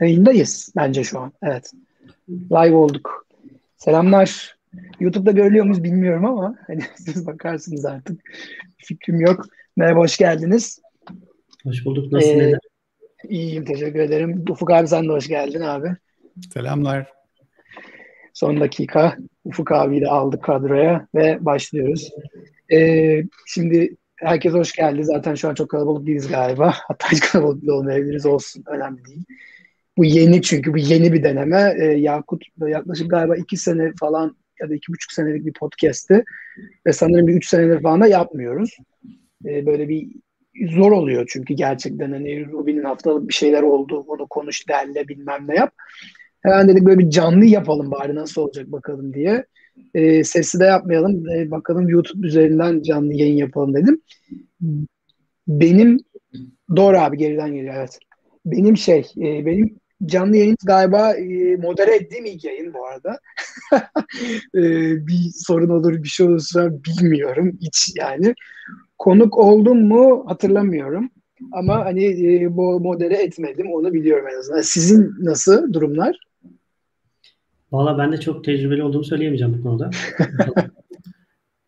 Yayındayız bence şu an. Evet. Live olduk. Selamlar. YouTube'da görülüyor muyuz bilmiyorum ama hani siz bakarsınız artık. Fikrim yok. Merhaba, hoş geldiniz. Hoş bulduk. Nasılsın ee, İyiyim, teşekkür ederim. Ufuk abi sen de hoş geldin abi. Selamlar. Son dakika Ufuk abiyi de aldık kadroya ve başlıyoruz. Ee, şimdi herkes hoş geldi. Zaten şu an çok kalabalık değiliz galiba. Hatta hiç kalabalık bile olmayabiliriz. Olsun. Önemli değil. Bu yeni çünkü bu yeni bir deneme. Ee, Yakut yaklaşık galiba iki sene falan ya da iki buçuk senelik bir podcast'ti. Ve sanırım bir üç senedir falan da yapmıyoruz. Ee, böyle bir zor oluyor çünkü gerçekten hani Ruby'nin haftalık bir şeyler oldu. Bunu konuş derle bilmem ne yap. Hemen dedik böyle bir canlı yapalım bari nasıl olacak bakalım diye. E, sesli de yapmayalım. E, bakalım YouTube üzerinden canlı yayın yapalım dedim. Benim doğru abi geriden geliyor evet. Benim şey e, benim canlı yayın galiba e, modere ettiğim ilk yayın bu arada. e, bir sorun olur bir şey olursa bilmiyorum hiç yani. Konuk oldum mu hatırlamıyorum. Ama hani e, bu modere etmedim onu biliyorum en azından. Sizin nasıl durumlar? Valla ben de çok tecrübeli olduğumu söyleyemeyeceğim bu konuda.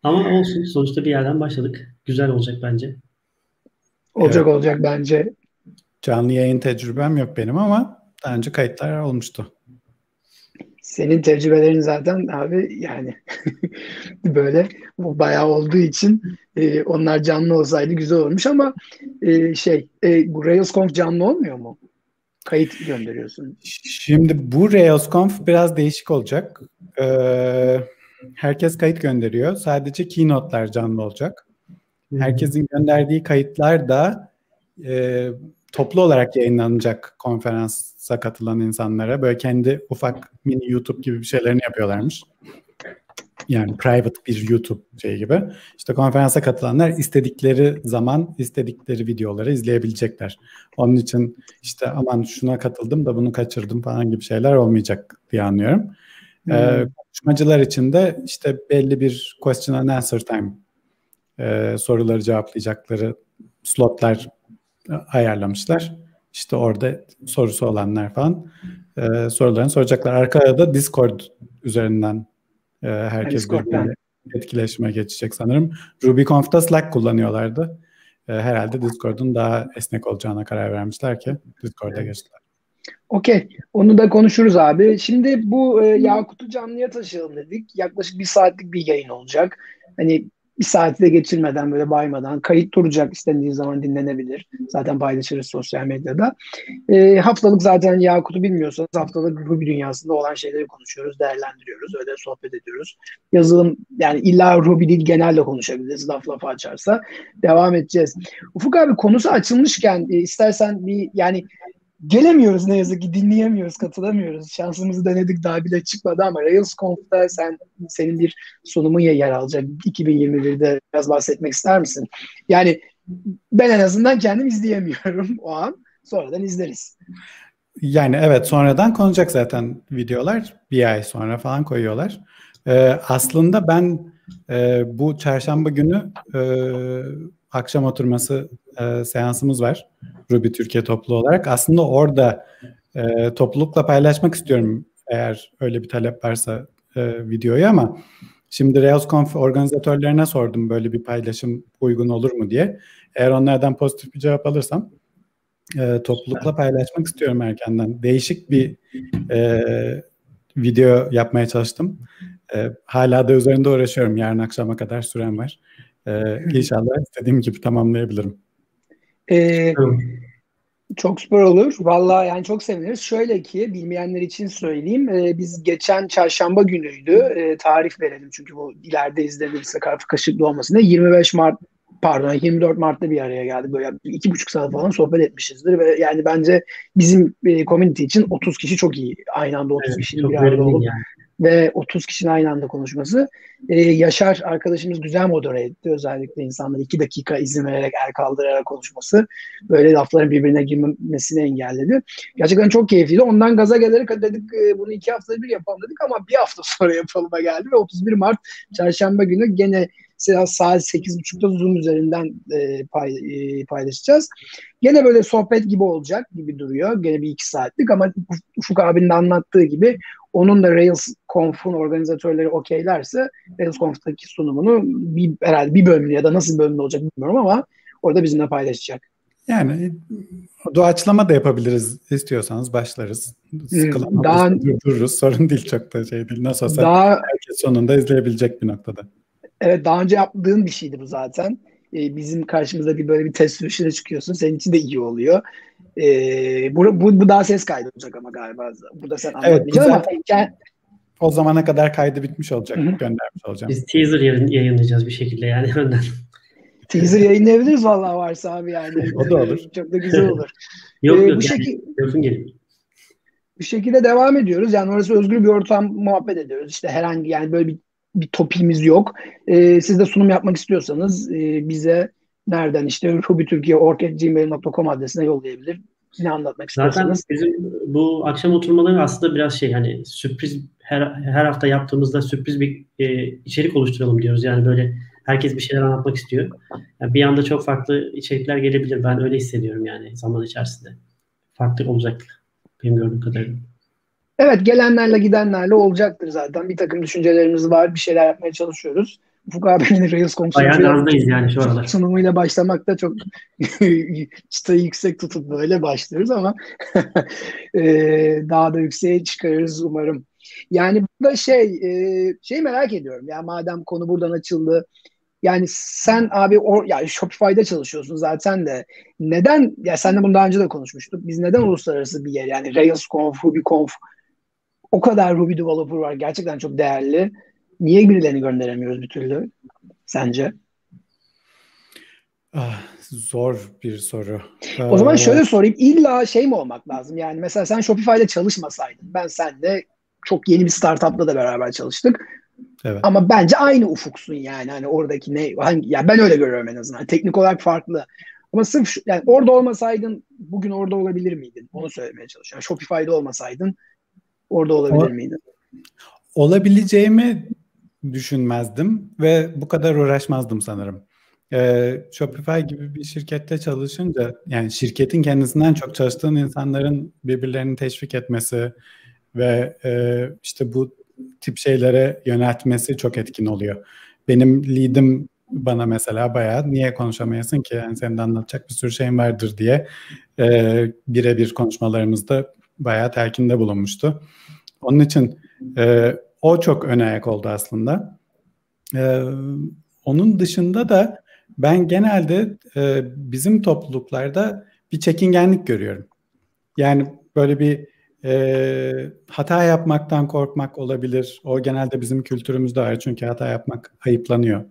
Ama olsun. Sonuçta bir yerden başladık. Güzel olacak bence. Olacak evet. olacak bence. Canlı yayın tecrübem yok benim ama daha önce kayıtlar olmuştu. Senin tecrübelerin zaten abi yani böyle bu bayağı olduğu için e, onlar canlı olsaydı güzel olmuş ama e, şey e, RailsConf canlı olmuyor mu? Kayıt gönderiyorsun. Şimdi bu RailsConf biraz değişik olacak. Ee, herkes kayıt gönderiyor. Sadece keynote'lar canlı olacak. Herkesin gönderdiği kayıtlar da e, toplu olarak yayınlanacak konferansa katılan insanlara. Böyle kendi ufak mini YouTube gibi bir şeylerini yapıyorlarmış yani private bir YouTube şey gibi. İşte konferansa katılanlar istedikleri zaman istedikleri videoları izleyebilecekler. Onun için işte aman şuna katıldım da bunu kaçırdım falan gibi şeyler olmayacak diye anlıyorum. Hmm. Ee, konuşmacılar için de işte belli bir question and answer time e, soruları cevaplayacakları slotlar ayarlamışlar. İşte orada sorusu olanlar falan e, sorularını soracaklar. Arkada da Discord üzerinden e, herkes birbirine etkileşime geçecek sanırım. RubyConf'ta Slack kullanıyorlardı. E, herhalde Discord'un daha esnek olacağına karar vermişler ki Discord'a geçtiler. Okey. Onu da konuşuruz abi. Şimdi bu e, Yakut'u canlıya taşıyalım dedik. Yaklaşık bir saatlik bir yayın olacak. Hani bir saati de geçirmeden böyle baymadan kayıt duracak istendiği zaman dinlenebilir. Zaten paylaşırız sosyal medyada. E, haftalık zaten Yakut'u bilmiyorsanız haftalık Ruby dünyasında olan şeyleri konuşuyoruz, değerlendiriyoruz, öyle sohbet ediyoruz. Yazılım yani illa Ruby değil genelde konuşabiliriz laf lafı açarsa. Devam edeceğiz. Ufuk abi konusu açılmışken e, istersen bir yani gelemiyoruz ne yazık ki dinleyemiyoruz, katılamıyoruz. Şansımızı denedik daha bile çıkmadı ama RailsConf'ta sen senin bir sunumun yer alacak 2021'de biraz bahsetmek ister misin? Yani ben en azından kendim izleyemiyorum o an. Sonradan izleriz. Yani evet sonradan konacak zaten videolar. Bir ay sonra falan koyuyorlar. Ee, aslında ben e, bu çarşamba günü e, akşam oturması e, seansımız var. Ruby Türkiye toplu olarak. Aslında orada e, toplulukla paylaşmak istiyorum eğer öyle bir talep varsa e, videoyu ama şimdi RailsConf organizatörlerine sordum böyle bir paylaşım uygun olur mu diye. Eğer onlardan pozitif bir cevap alırsam e, toplulukla paylaşmak istiyorum erkenden. Değişik bir e, video yapmaya çalıştım. E, hala da üzerinde uğraşıyorum. Yarın akşama kadar süren var. E, inşallah istediğim gibi tamamlayabilirim. Ee, çok süper olur. Vallahi yani çok seviniriz. Şöyle ki bilmeyenler için söyleyeyim. E, biz geçen çarşamba günüydü. E, tarih verelim çünkü bu ileride izlenirse karşı kaşıklı olmasın 25 Mart pardon 24 Mart'ta bir araya geldik. Böyle iki buçuk saat falan sohbet etmişizdir ve yani bence bizim e, community için 30 kişi çok iyi. Aynı anda 30 evet, kişinin bir arada olup yani ve 30 kişinin aynı anda konuşması. Ee, Yaşar arkadaşımız güzel modere etti. Özellikle insanlara iki dakika izin vererek el kaldırarak konuşması. Böyle lafların birbirine girmesini engelledi. Gerçekten çok keyifliydi. Ondan gaza gelerek dedik e, bunu iki haftada bir yapalım dedik ama bir hafta sonra yapılıma geldi ve 31 Mart çarşamba günü gene saat 8.30'da Zoom üzerinden e, pay, e, paylaşacağız. Gene böyle sohbet gibi olacak gibi duruyor. Gene bir iki saatlik ama Ufuk abinin anlattığı gibi onun da Rails Conf'un organizatörleri okeylerse Rails Conf'taki sunumunu bir, herhalde bir bölümlü ya da nasıl bir bölümlü olacak bilmiyorum ama orada bizimle paylaşacak. Yani doğaçlama da yapabiliriz istiyorsanız başlarız. Sıkılamaz daha, dururuz. Sorun değil çok da şey değil. Nasıl olsa daha, herkes sonunda izleyebilecek bir noktada. Evet daha önce yaptığın bir şeydi bu zaten. Ee, bizim karşımıza bir böyle bir test sürüşüne çıkıyorsun. Senin için de iyi oluyor. Ee, bu, bu, bu daha ses kaydı olacak ama galiba. Burada sen anlatmayacaksın evet, ama zaten, o zamana kadar kaydı bitmiş olacak. Hı-hı. Göndermiş olacağım. Biz teaser yayınlayacağız bir şekilde yani önden. Teaser yayınlayabiliriz vallahi varsa abi yani. o da olur. Çok da güzel olur. yok ee, yok. Bu, yani, şekilde, bu şekilde devam ediyoruz. Yani orası özgür bir ortam muhabbet ediyoruz. İşte herhangi yani böyle bir bir topimiz yok. Ee, siz de sunum yapmak istiyorsanız e, bize nereden işte hobbyturkiye.org.gmail.com adresine yollayabilir. Ne anlatmak istiyorsanız. Zaten bizim bu akşam oturmaları aslında biraz şey hani sürpriz her, her hafta yaptığımızda sürpriz bir e, içerik oluşturalım diyoruz. Yani böyle herkes bir şeyler anlatmak istiyor. Yani bir anda çok farklı içerikler gelebilir. Ben öyle hissediyorum yani zaman içerisinde. Farklı olacak benim gördüğüm kadarıyla. Evet gelenlerle gidenlerle olacaktır zaten. Bir takım düşüncelerimiz var. Bir şeyler yapmaya çalışıyoruz. Ufuk abinin Rails konusunda yani şu aralar. sunumuyla başlamakta çok çıtayı yüksek tutup böyle başlıyoruz ama e, daha da yükseğe çıkarırız umarım. Yani burada şey e, şey merak ediyorum. Ya madem konu buradan açıldı. Yani sen abi or, yani Shopify'da çalışıyorsun zaten de neden ya sen de bunu daha önce de konuşmuştuk. Biz neden uluslararası bir yer yani Rails.conf, RubyConf o kadar Ruby developer var. Gerçekten çok değerli. Niye birilerini gönderemiyoruz bir türlü? Sence? Ah, zor bir soru. O zaman ee, şöyle sorayım. İlla şey mi olmak lazım? Yani mesela sen Shopify'da çalışmasaydın. Ben senle çok yeni bir startupla da beraber çalıştık. Evet. Ama bence aynı ufuksun yani. Hani oradaki ne hangi ya ben öyle görüyorum en azından. Teknik olarak farklı. Ama sırf şu, yani orada olmasaydın bugün orada olabilir miydin? Onu söylemeye çalışıyorum. Shopify'da olmasaydın orada olabilir o, miydin? Olabileceğimi düşünmezdim ve bu kadar uğraşmazdım sanırım. Ee, Shopify gibi bir şirkette çalışınca yani şirketin kendisinden çok çalıştığın insanların birbirlerini teşvik etmesi ve e, işte bu tip şeylere yöneltmesi çok etkin oluyor. Benim lead'im bana mesela bayağı niye konuşamayasın ki yani senin de anlatacak bir sürü şeyin vardır diye e, birebir konuşmalarımızda bayağı telkinde bulunmuştu. Onun için e, o çok ön ayak oldu aslında. E, onun dışında da ben genelde e, bizim topluluklarda bir çekingenlik görüyorum. Yani böyle bir e, hata yapmaktan korkmak olabilir. O genelde bizim kültürümüzde var çünkü hata yapmak ayıplanıyor.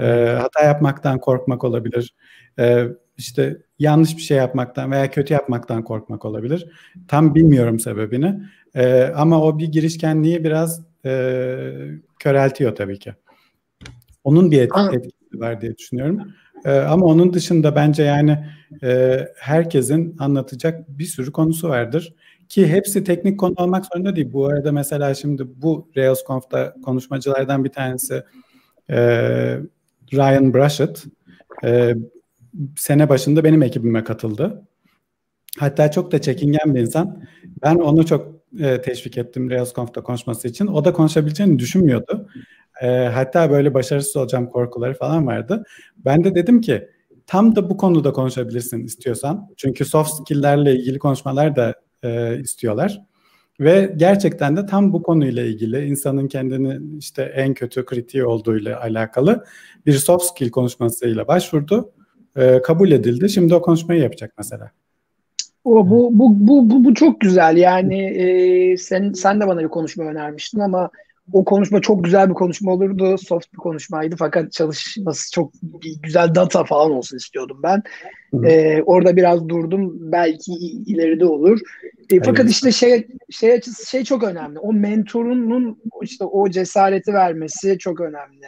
E, hata yapmaktan korkmak olabilir. E, işte yanlış bir şey yapmaktan veya kötü yapmaktan korkmak olabilir. Tam bilmiyorum sebebini. E, ama o bir girişkenliği biraz e, köreltiyor tabii ki. Onun bir etki, etkisi var diye düşünüyorum. E, ama onun dışında bence yani e, herkesin anlatacak bir sürü konusu vardır. Ki hepsi teknik konu olmak zorunda değil. Bu arada mesela şimdi bu RailsConf'ta konuşmacılardan bir tanesi e, Ryan Brushett. E, sene başında benim ekibime katıldı. Hatta çok da çekingen bir insan. Ben onu çok e, teşvik ettim RailsConf'ta konuşması için. O da konuşabileceğini düşünmüyordu. E, hatta böyle başarısız olacağım korkuları falan vardı. Ben de dedim ki tam da bu konuda konuşabilirsin istiyorsan. Çünkü soft skill'lerle ilgili konuşmalar da e, istiyorlar. Ve gerçekten de tam bu konuyla ilgili insanın kendini işte en kötü kritiği olduğuyla alakalı bir soft skill konuşmasıyla başvurdu e, kabul edildi. Şimdi o konuşmayı yapacak mesela. O bu bu bu bu, bu çok güzel. Yani e, sen sen de bana bir konuşma önermiştin ama o konuşma çok güzel bir konuşma olurdu. Soft bir konuşmaydı fakat çalışması çok güzel data falan olsun istiyordum ben. Ee, orada biraz durdum. Belki ileride olur. E, fakat işte şey şey açısı şey çok önemli. O mentorunun işte o cesareti vermesi çok önemli.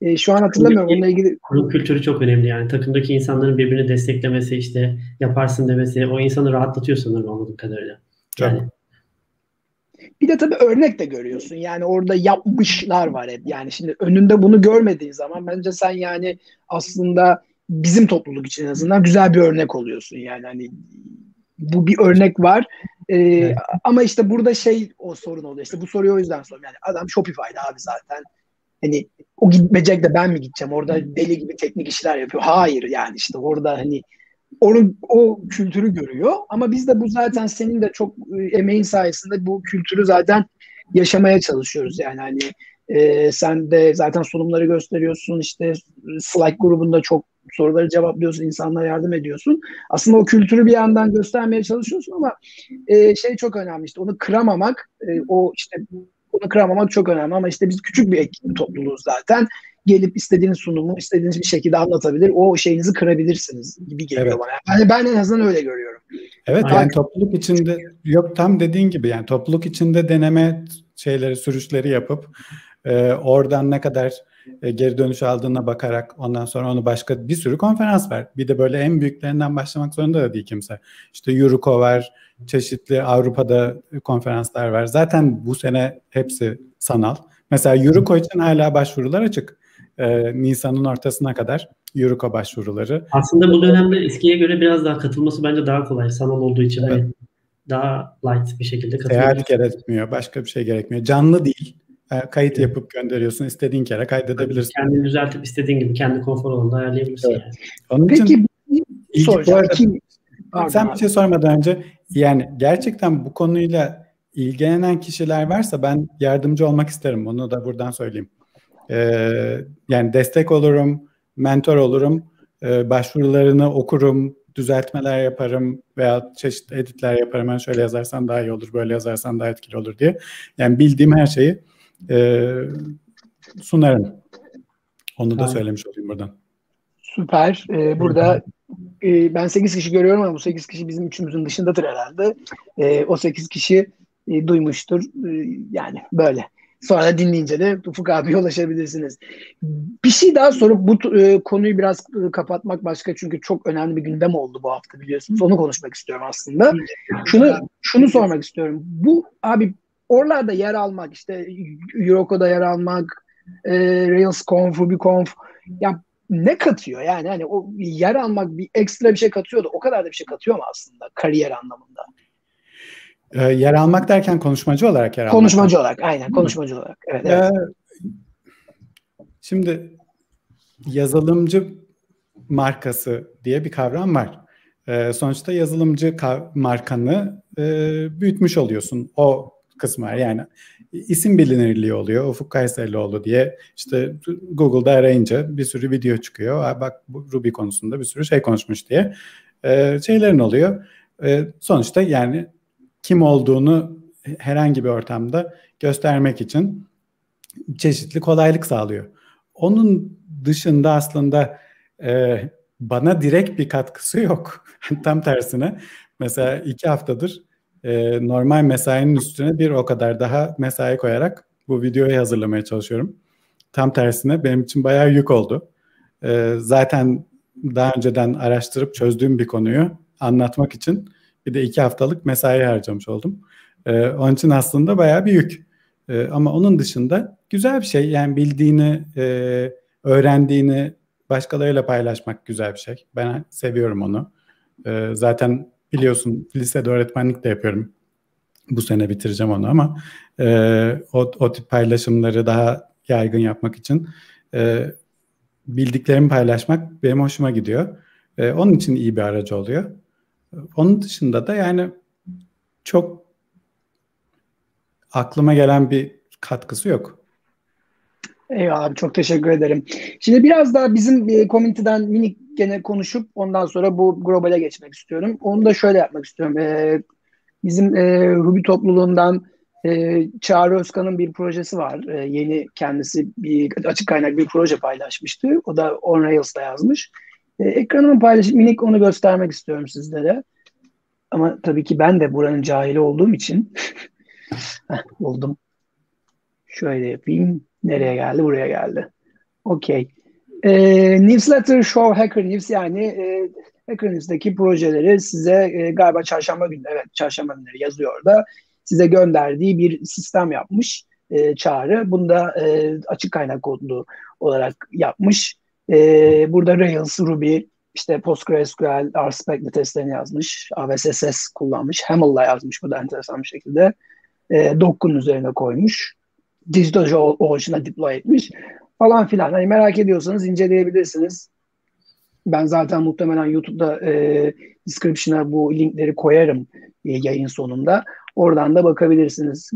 E, şu an hatırlamıyorum onunla ilgili. Kurum kültürü çok önemli yani. Takımdaki insanların birbirini desteklemesi işte yaparsın demesi o insanı rahatlatıyor sanırım anladığım kadarıyla. Yani. Bir de tabii örnek de görüyorsun. Yani orada yapmışlar var hep. Yani şimdi önünde bunu görmediğin zaman bence sen yani aslında bizim topluluk için en azından güzel bir örnek oluyorsun. Yani hani bu bir örnek var. Ee, evet. Ama işte burada şey o sorun oluyor. İşte bu soruyu o yüzden soruyorum. Yani adam Shopify'da abi zaten. Hani o gitmeyecek de ben mi gideceğim? Orada deli gibi teknik işler yapıyor. Hayır yani işte orada hani onun o kültürü görüyor. Ama biz de bu zaten senin de çok e, emeğin sayesinde bu kültürü zaten yaşamaya çalışıyoruz. Yani hani e, sen de zaten sunumları gösteriyorsun. işte Slack grubunda çok soruları cevaplıyorsun, insanlara yardım ediyorsun. Aslında o kültürü bir yandan göstermeye çalışıyorsun ama e, şey çok önemli işte onu kıramamak, e, o işte onu kıramamak çok önemli ama işte biz küçük bir ekip topluluğuz zaten. Gelip istediğiniz sunumu istediğiniz bir şekilde anlatabilir, o şeyinizi kırabilirsiniz gibi geliyor evet. bana. Yani ben en azından öyle görüyorum. Evet yani, yani topluluk içinde yok tam dediğin gibi yani topluluk içinde deneme şeyleri, sürüşleri yapıp e, oradan ne kadar e, geri dönüş aldığına bakarak ondan sonra onu başka bir sürü konferans ver. Bir de böyle en büyüklerinden başlamak zorunda da değil kimse. İşte Euroco var, çeşitli Avrupa'da konferanslar var. Zaten bu sene hepsi sanal. Mesela Euroco için hala başvurular açık. Ee, Nisan'ın ortasına kadar Euroco başvuruları. Aslında bu dönemde eskiye göre biraz daha katılması bence daha kolay sanal olduğu için. Hani evet. Hani daha light bir şekilde katılıyor. Seyahat gerekmiyor, başka bir şey gerekmiyor. Canlı değil. E, kayıt yapıp gönderiyorsun. istediğin kere kaydedebilirsin. Kendini düzeltip istediğin gibi kendi konfor alanında ayarlayabilirsin. Evet. Yani. Onun Peki, için ilk soracağım. Bu arada, Pardon sen bir şey sormadan önce yani gerçekten bu konuyla ilgilenen kişiler varsa ben yardımcı olmak isterim. Onu da buradan söyleyeyim. Ee, yani destek olurum, mentor olurum, ee, başvurularını okurum, düzeltmeler yaparım veya çeşitli editler yaparım. Ben şöyle yazarsan daha iyi olur, böyle yazarsan daha etkili olur diye. Yani bildiğim her şeyi e, sunarım. Onu da söylemiş olayım buradan. Süper. Ee, burada e, ben 8 kişi görüyorum ama bu 8 kişi bizim üçümüzün dışındadır herhalde. E, o 8 kişi e, duymuştur. E, yani böyle. Sonra dinleyince de Ufuk abiye ulaşabilirsiniz. Bir şey daha sorup bu e, konuyu biraz e, kapatmak başka çünkü çok önemli bir gündem oldu bu hafta biliyorsunuz. Onu konuşmak istiyorum aslında. Şunu şunu sormak istiyorum. Bu abi oralarda yer almak işte Euroco'da yer almak e, RailsConf, RubyConf ya ne katıyor yani hani o yer almak bir ekstra bir şey katıyor da o kadar da bir şey katıyor mu aslında kariyer anlamında? E, yer almak derken konuşmacı olarak yer almak. Konuşmacı olarak aynen konuşmacı Hı. olarak. Evet, evet. E, şimdi yazılımcı markası diye bir kavram var. E, sonuçta yazılımcı markanı e, büyütmüş oluyorsun. O kısmı var. Yani isim bilinirliği oluyor. Ufuk Kayserlioğlu diye işte Google'da arayınca bir sürü video çıkıyor. Bak bu Ruby konusunda bir sürü şey konuşmuş diye e, şeylerin oluyor. E, sonuçta yani kim olduğunu herhangi bir ortamda göstermek için çeşitli kolaylık sağlıyor. Onun dışında aslında e, bana direkt bir katkısı yok. Tam tersine mesela iki haftadır e, normal mesainin üstüne bir o kadar daha mesai koyarak bu videoyu hazırlamaya çalışıyorum. Tam tersine benim için bayağı yük oldu. E, zaten daha önceden araştırıp çözdüğüm bir konuyu anlatmak için bir de iki haftalık mesai harcamış oldum. E, onun için aslında bayağı bir yük. E, ama onun dışında güzel bir şey. Yani bildiğini, e, öğrendiğini başkalarıyla paylaşmak güzel bir şey. Ben seviyorum onu. E, zaten biliyorsun lisede öğretmenlik de yapıyorum. Bu sene bitireceğim onu ama e, o, o tip paylaşımları daha yaygın yapmak için e, bildiklerimi paylaşmak benim hoşuma gidiyor. E, onun için iyi bir aracı oluyor. Onun dışında da yani çok aklıma gelen bir katkısı yok. Eyvallah abi çok teşekkür ederim. Şimdi biraz daha bizim e, komüniteden minik gene konuşup ondan sonra bu globale geçmek istiyorum. Onu da şöyle yapmak istiyorum. E, bizim e, Ruby topluluğundan e, Çağrı Özkan'ın bir projesi var. E, yeni kendisi bir açık kaynak bir proje paylaşmıştı. O da On Rails'da yazmış. E, ekranımı paylaşıp minik onu göstermek istiyorum sizlere. Ama tabii ki ben de buranın cahili olduğum için Heh, buldum. Şöyle yapayım. Nereye geldi? Buraya geldi. Okey. E, newsletter Show Hacker News yani e, Hacker News'daki projeleri size e, galiba çarşamba günü evet çarşamba günleri yazıyor orada. size gönderdiği bir sistem yapmış e, çağrı. Bunu da e, açık kaynak kodlu olarak yapmış. E, burada Rails, Ruby, işte PostgreSQL, RSpec testlerini yazmış. AWS kullanmış. Hamel'la yazmış bu da enteresan bir şekilde. E, Docker'ın üzerine koymuş. DigitalOcean'a deploy etmiş falan filan. Hani merak ediyorsanız inceleyebilirsiniz. Ben zaten muhtemelen YouTube'da e, description'a bu linkleri koyarım e, yayın sonunda. Oradan da bakabilirsiniz.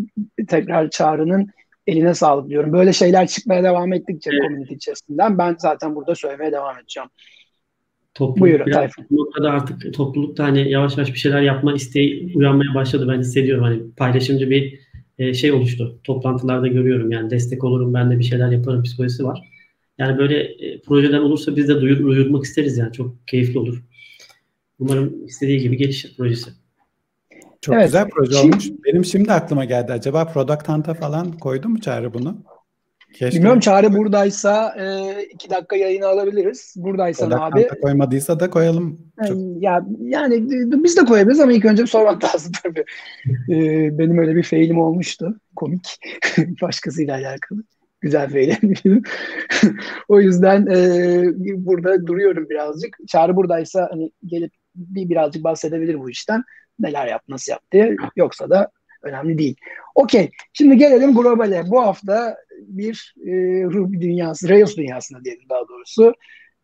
Tekrar çağrının eline sağlık diyorum. Böyle şeyler çıkmaya devam ettikçe evet. community içerisinden ben zaten burada söylemeye devam edeceğim. Topluluk Buyurun Tayfun. Noktada artık toplulukta hani yavaş yavaş bir şeyler yapma isteği uyanmaya başladı. Ben hissediyorum hani paylaşımcı bir e, şey oluştu. Toplantılarda görüyorum yani destek olurum ben de bir şeyler yaparım psikolojisi var. Yani böyle e, projeden olursa biz de duyur, duyurmak isteriz yani çok keyifli olur. Umarım istediği gibi gelişir projesi. Çok evet. güzel proje şimdi, olmuş. Benim şimdi aklıma geldi. Acaba Product Hunt'a falan koydu mu Çağrı bunu? Keşke. Bilmiyorum Çağrı buradaysa e, iki dakika yayını alabiliriz. Buradaysan Product abi. Hunt'a koymadıysa da koyalım. Çok... Ya, yani biz de koyabiliriz ama ilk önce bir sormak lazım tabii. e, benim öyle bir failim olmuştu. Komik. Başkasıyla alakalı. Güzel failim. o yüzden e, burada duruyorum birazcık. Çağrı buradaysa hani gelip bir birazcık bahsedebilir bu işten neler yap, nasıl yap diye. Yoksa da önemli değil. Okey. Şimdi gelelim globale. Bu hafta bir e, Ruby dünyası, Rails dünyasına diyelim daha doğrusu.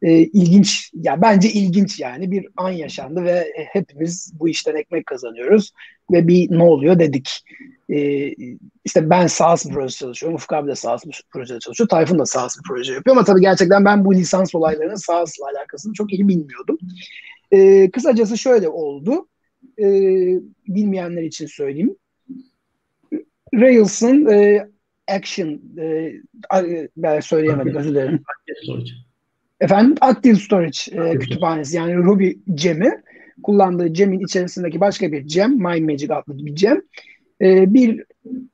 E, ilginç, ya bence ilginç yani bir an yaşandı ve hepimiz bu işten ekmek kazanıyoruz ve bir ne oluyor dedik. E, işte ben SaaS bir projede çalışıyorum, Ufuk abi de SaaS projede çalışıyor, Tayfun da SaaS proje yapıyor ama tabii gerçekten ben bu lisans olaylarının SaaS'la alakasını çok iyi bilmiyordum. E, kısacası şöyle oldu e, bilmeyenler için söyleyeyim. Rails'ın e, Action e, ben söyleyemedim özür dilerim. Efendim Active Storage e, kütüphanesi yani Ruby Gem'i kullandığı Gem'in içerisindeki başka bir Gem, My Magic adlı bir Gem. E, bir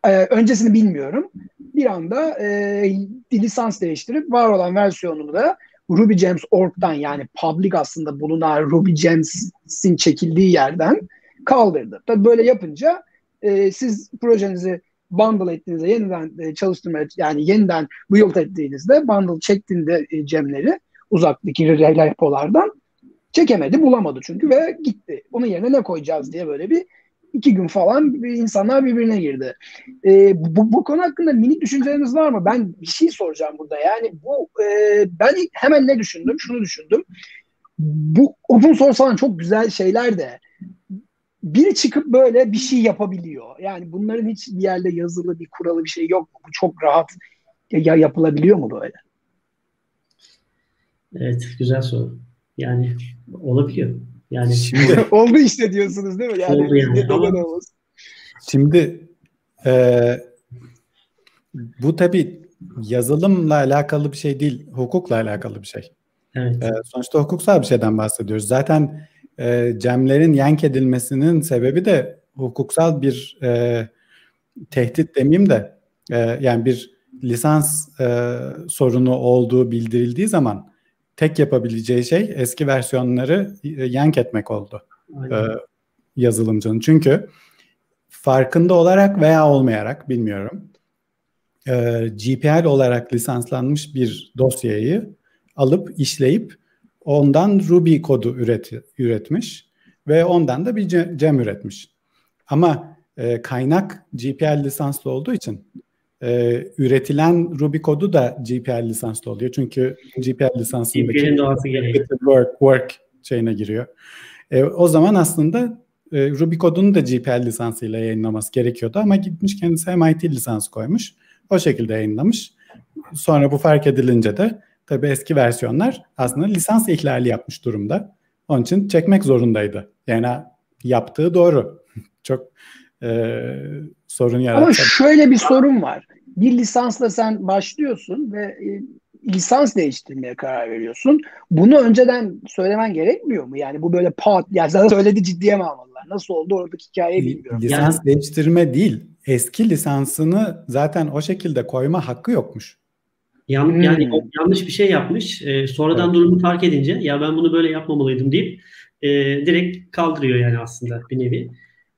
e, öncesini bilmiyorum. Bir anda e, lisans değiştirip var olan versiyonunu da Ruby Gems org'dan yani public aslında bulunan Ruby Gems'in çekildiği yerden kaldırdı. Tabii böyle yapınca e, siz projenizi bundle ettiğinizde yeniden e, çalıştırmaya yani yeniden build ettiğinizde bundle çektiğinde e, cemleri uzaktaki repolardan çekemedi bulamadı çünkü ve gitti. Onun yerine ne koyacağız diye böyle bir iki gün falan insanlar birbirine girdi. E, bu, bu konu hakkında minik düşünceleriniz var mı? Ben bir şey soracağım burada. Yani bu e, ben hemen ne düşündüm? Şunu düşündüm. Bu open source falan çok güzel şeyler de biri çıkıp böyle bir şey yapabiliyor. Yani bunların hiç bir yerde yazılı bir kuralı bir şey yok. Bu çok rahat ya yapılabiliyor mu böyle? Evet, güzel soru. Yani olabiliyor. Yani şimdi oldu işte diyorsunuz değil mi? Yani, oldu yani. Ama, şimdi e, bu tabi yazılımla alakalı bir şey değil, hukukla alakalı bir şey. Evet. E, sonuçta hukuksal bir şeyden bahsediyoruz. Zaten e, cemlerin yank edilmesinin sebebi de hukuksal bir e, tehdit demeyeyim de e, yani bir lisans e, sorunu olduğu bildirildiği zaman tek yapabileceği şey eski versiyonları e, yank etmek oldu e, yazılımcının. Çünkü farkında olarak veya olmayarak bilmiyorum e, GPL olarak lisanslanmış bir dosyayı alıp işleyip ondan Ruby kodu üret, üretmiş ve ondan da bir gem üretmiş. Ama e, kaynak GPL lisanslı olduğu için e, üretilen Ruby kodu da GPL lisanslı oluyor. Çünkü GPL lisansındaki work, work şeyine giriyor. E, o zaman aslında e, Ruby kodunu da GPL lisansıyla yayınlaması gerekiyordu ama gitmiş kendisi MIT lisansı koymuş. O şekilde yayınlamış. Sonra bu fark edilince de Tabii eski versiyonlar aslında lisans ihlali yapmış durumda. Onun için çekmek zorundaydı. Yani yaptığı doğru. Çok e, sorun yarattı. Ama şöyle bir sorun var. Bir lisansla sen başlıyorsun ve e, lisans değiştirmeye karar veriyorsun. Bunu önceden söylemen gerekmiyor mu? Yani bu böyle pat, ya zaten söyledi ciddiye mi almalılar? Nasıl oldu oradaki hikayeyi bilmiyorum. Lisans yani, değiştirme değil. Eski lisansını zaten o şekilde koyma hakkı yokmuş. Yan, hmm. Yani yanlış bir şey yapmış. E, sonradan evet. durumu fark edince ya ben bunu böyle yapmamalıydım deyip e, direkt kaldırıyor yani aslında bir nevi.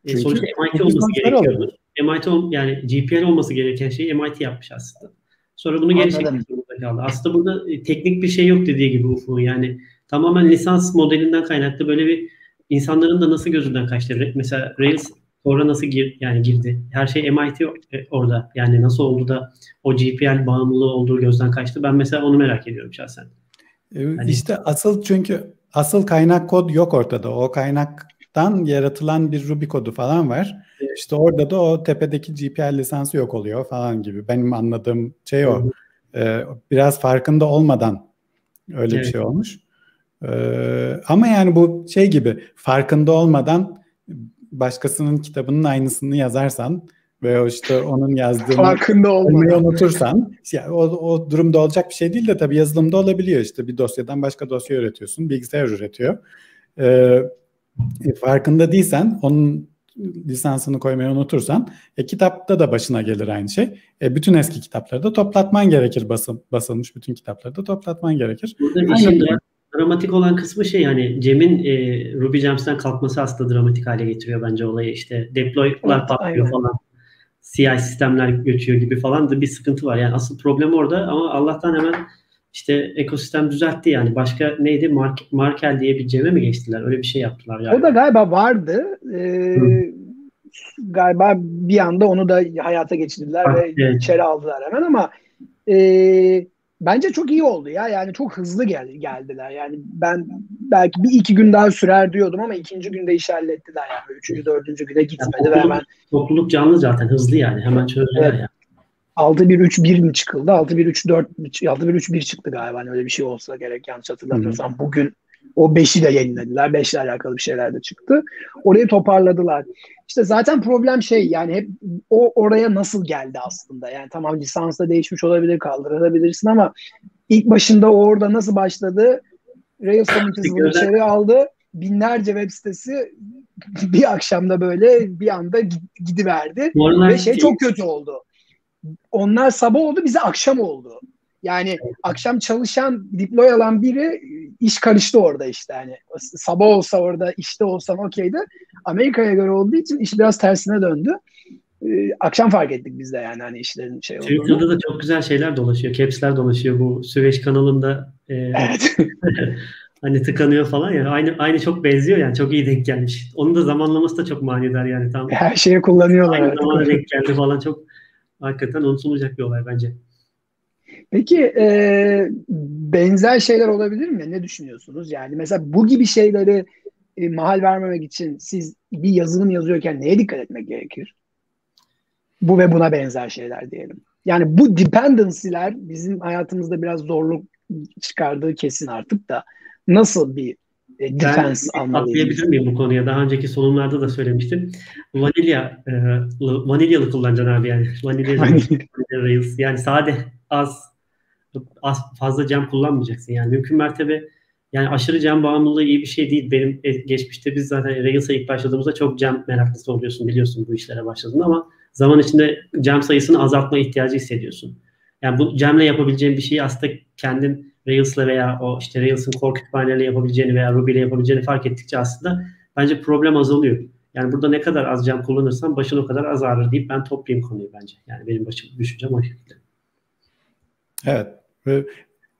E, sonuçta MIT olması gerekiyordu. MIT yani GPL olması gereken şeyi MIT yapmış aslında. Sonra bunu geri çekmek zorunda kaldı. Aslında burada e, teknik bir şey yok dediği gibi Ufuk'un. Yani tamamen lisans modelinden kaynaklı böyle bir insanların da nasıl gözünden kaçtı. Mesela Rails sonra nasıl gir, yani girdi? Her şey MIT e, orada. Yani nasıl oldu da o GPL bağımlılığı olduğu gözden kaçtı? Ben mesela onu merak ediyorum şahsen. E, yani, işte asıl çünkü asıl kaynak kod yok ortada. O kaynaktan yaratılan bir Ruby kodu falan var. Evet. İşte orada da o tepedeki GPL lisansı yok oluyor falan gibi. Benim anladığım şey o. Ee, biraz farkında olmadan öyle evet. bir şey olmuş. Ee, ama yani bu şey gibi farkında olmadan başkasının kitabının aynısını yazarsan ve işte onun yazdığını farkında olmadan. unutursan yani o, o durumda olacak bir şey değil de tabii yazılımda olabiliyor. İşte bir dosyadan başka dosya üretiyorsun bilgisayar üretiyor. Ee, e, farkında değilsen onun lisansını koymayı unutursan e, kitapta da başına gelir aynı şey. E, bütün eski kitapları da toplatman gerekir basıl, basılmış bütün kitapları da toplatman gerekir. Burada işin dramatik olan kısmı şey yani Cem'in e, Ruby Gems'ten kalkması aslında dramatik hale getiriyor bence olayı. İşte deploy'lar evet, patlıyor aynen. falan. CI sistemler göçüyor gibi falan da bir sıkıntı var. Yani asıl problem orada ama Allah'tan hemen işte ekosistem düzeltti yani. Başka neydi? Mark, Markel diye bir ceme mi geçtiler? Öyle bir şey yaptılar yani. O da galiba vardı. Ee, galiba bir anda onu da hayata geçirdiler ha, ve evet. içeri aldılar hemen ama e, bence çok iyi oldu ya. Yani çok hızlı gel geldiler. Yani ben belki bir iki gün daha sürer diyordum ama ikinci günde iş hallettiler yani. Üçüncü, dördüncü güne gitmedi yani topluluk, hemen. Topluluk canlı zaten hızlı yani. Hemen çözdüler evet. yani. 6-1-3-1 mi çıkıldı? 6-1-3-4 6-1-3-1 çıktı galiba. Hani öyle bir şey olsa gerek yanlış hatırlamıyorsam. Bugün o 5'i de yayınladılar. 5 ile alakalı bir şeyler de çıktı. Orayı toparladılar. İşte zaten problem şey yani hep o oraya nasıl geldi aslında. Yani tamam lisansta değişmiş olabilir, kaldırabilirsin ama ilk başında o orada nasıl başladı? Rails bunu içeri aldı. Binlerce web sitesi bir akşamda böyle bir anda gidiverdi. Ve şey çok kötü oldu onlar sabah oldu bize akşam oldu. Yani akşam çalışan deploy alan biri iş karıştı orada işte hani sabah olsa orada işte olsan okeydi. Amerika'ya göre olduğu için iş biraz tersine döndü. Ee, akşam fark ettik biz de yani hani işlerin şey olduğunu. Twitter'da da çok güzel şeyler dolaşıyor. Caps'ler dolaşıyor bu Süveyş kanalında. E, evet. hani tıkanıyor falan ya. Aynı aynı çok benziyor yani. Çok iyi denk gelmiş. Onun da zamanlaması da çok manidar yani. Tam Her şeye kullanıyorlar. Aynı zamanda denk geldi falan çok hakikaten unutulmayacak bir olay bence. Peki e, benzer şeyler olabilir mi? Ne düşünüyorsunuz? Yani mesela bu gibi şeyleri e, mahal vermemek için siz bir yazılım yazıyorken neye dikkat etmek gerekir? Bu ve buna benzer şeyler diyelim. Yani bu dependency'ler bizim hayatımızda biraz zorluk çıkardığı kesin artık da nasıl bir defense ben atlayabilir miyim bu konuya? Daha önceki sunumlarda da söylemiştim. Vanilya, e, vanilyalı kullanacaksın abi yani. Vanilya, vanilya Rails. Yani sade, az, az fazla cam kullanmayacaksın. Yani mümkün mertebe yani aşırı cam bağımlılığı iyi bir şey değil. Benim e, geçmişte biz zaten Rails'a ilk başladığımızda çok cam meraklısı oluyorsun biliyorsun bu işlere başladığında ama zaman içinde cam sayısını azaltma ihtiyacı hissediyorsun. Yani bu camle yapabileceğin bir şeyi aslında kendin Rails'la veya o işte Rails'ın core kütüphaneleriyle yapabileceğini veya Ruby ile yapabileceğini fark ettikçe aslında bence problem azalıyor. Yani burada ne kadar az cam kullanırsan başın o kadar az ağrır deyip ben toplayayım konuyu bence. Yani benim başım düşüncem o şekilde. Evet.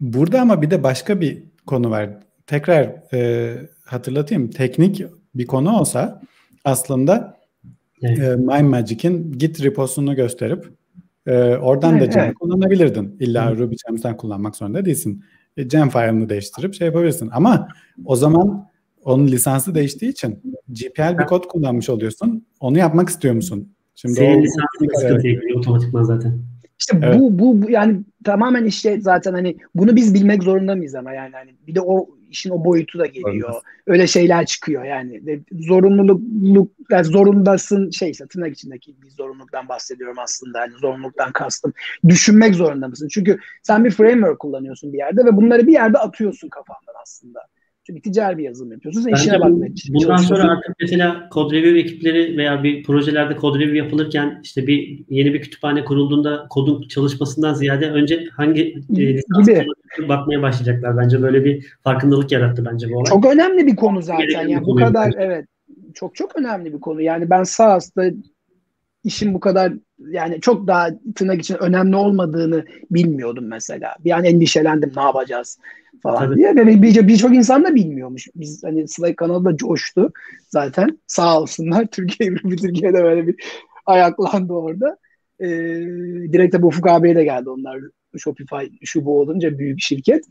Burada ama bir de başka bir konu var. Tekrar e, hatırlatayım. Teknik bir konu olsa aslında evet. e, MindMagic'in Git reposunu gösterip e, oradan evet, da Gem evet. kullanabilirdin. İlla Hı. Ruby Gems'ten kullanmak zorunda değilsin. E, Gem file'ını değiştirip şey yapabilirsin. Ama o zaman onun lisansı değiştiği için GPL bir kod kullanmış oluyorsun. Onu yapmak istiyor musun? Şimdi Senin lisansın sıkıntı ekliyor otomatikman zaten. İşte evet. bu, bu bu yani tamamen işte zaten hani bunu biz bilmek zorunda mıyız ama yani hani bir de o işin o boyutu da geliyor. Evet. Öyle şeyler çıkıyor yani. Zorunluluk yani zorundasın şeyse tırnak içindeki bir zorunluluktan bahsediyorum aslında. Yani zorunluluktan kastım. Düşünmek zorunda mısın? Çünkü sen bir framework kullanıyorsun bir yerde ve bunları bir yerde atıyorsun kafandan aslında. Çünkü ticari bir yazılım yapıyorsun. Sen işine bakmaya Bundan sonra artık mesela kod review ekipleri veya bir projelerde kod review yapılırken işte bir yeni bir kütüphane kurulduğunda kodun çalışmasından ziyade önce hangi e, gibi bakmaya başlayacaklar. Bence böyle bir farkındalık yarattı bence bu olay. Çok önemli bir konu zaten. yani bu kadar evet çok çok önemli bir konu. Yani ben SaaS'ta işin bu kadar yani çok daha tırnak için önemli olmadığını bilmiyordum mesela. Bir an endişelendim ne yapacağız falan Tabii. diye. Ve birçok bir, bir insan da bilmiyormuş. Biz hani Slay kanalı da coştu zaten. Sağ olsunlar. Türkiye bir Türkiye'de böyle bir ayaklandı orada. Ee, direkt tabii Ufuk abiye de geldi onlar. Shopify şu bu olunca büyük şirket.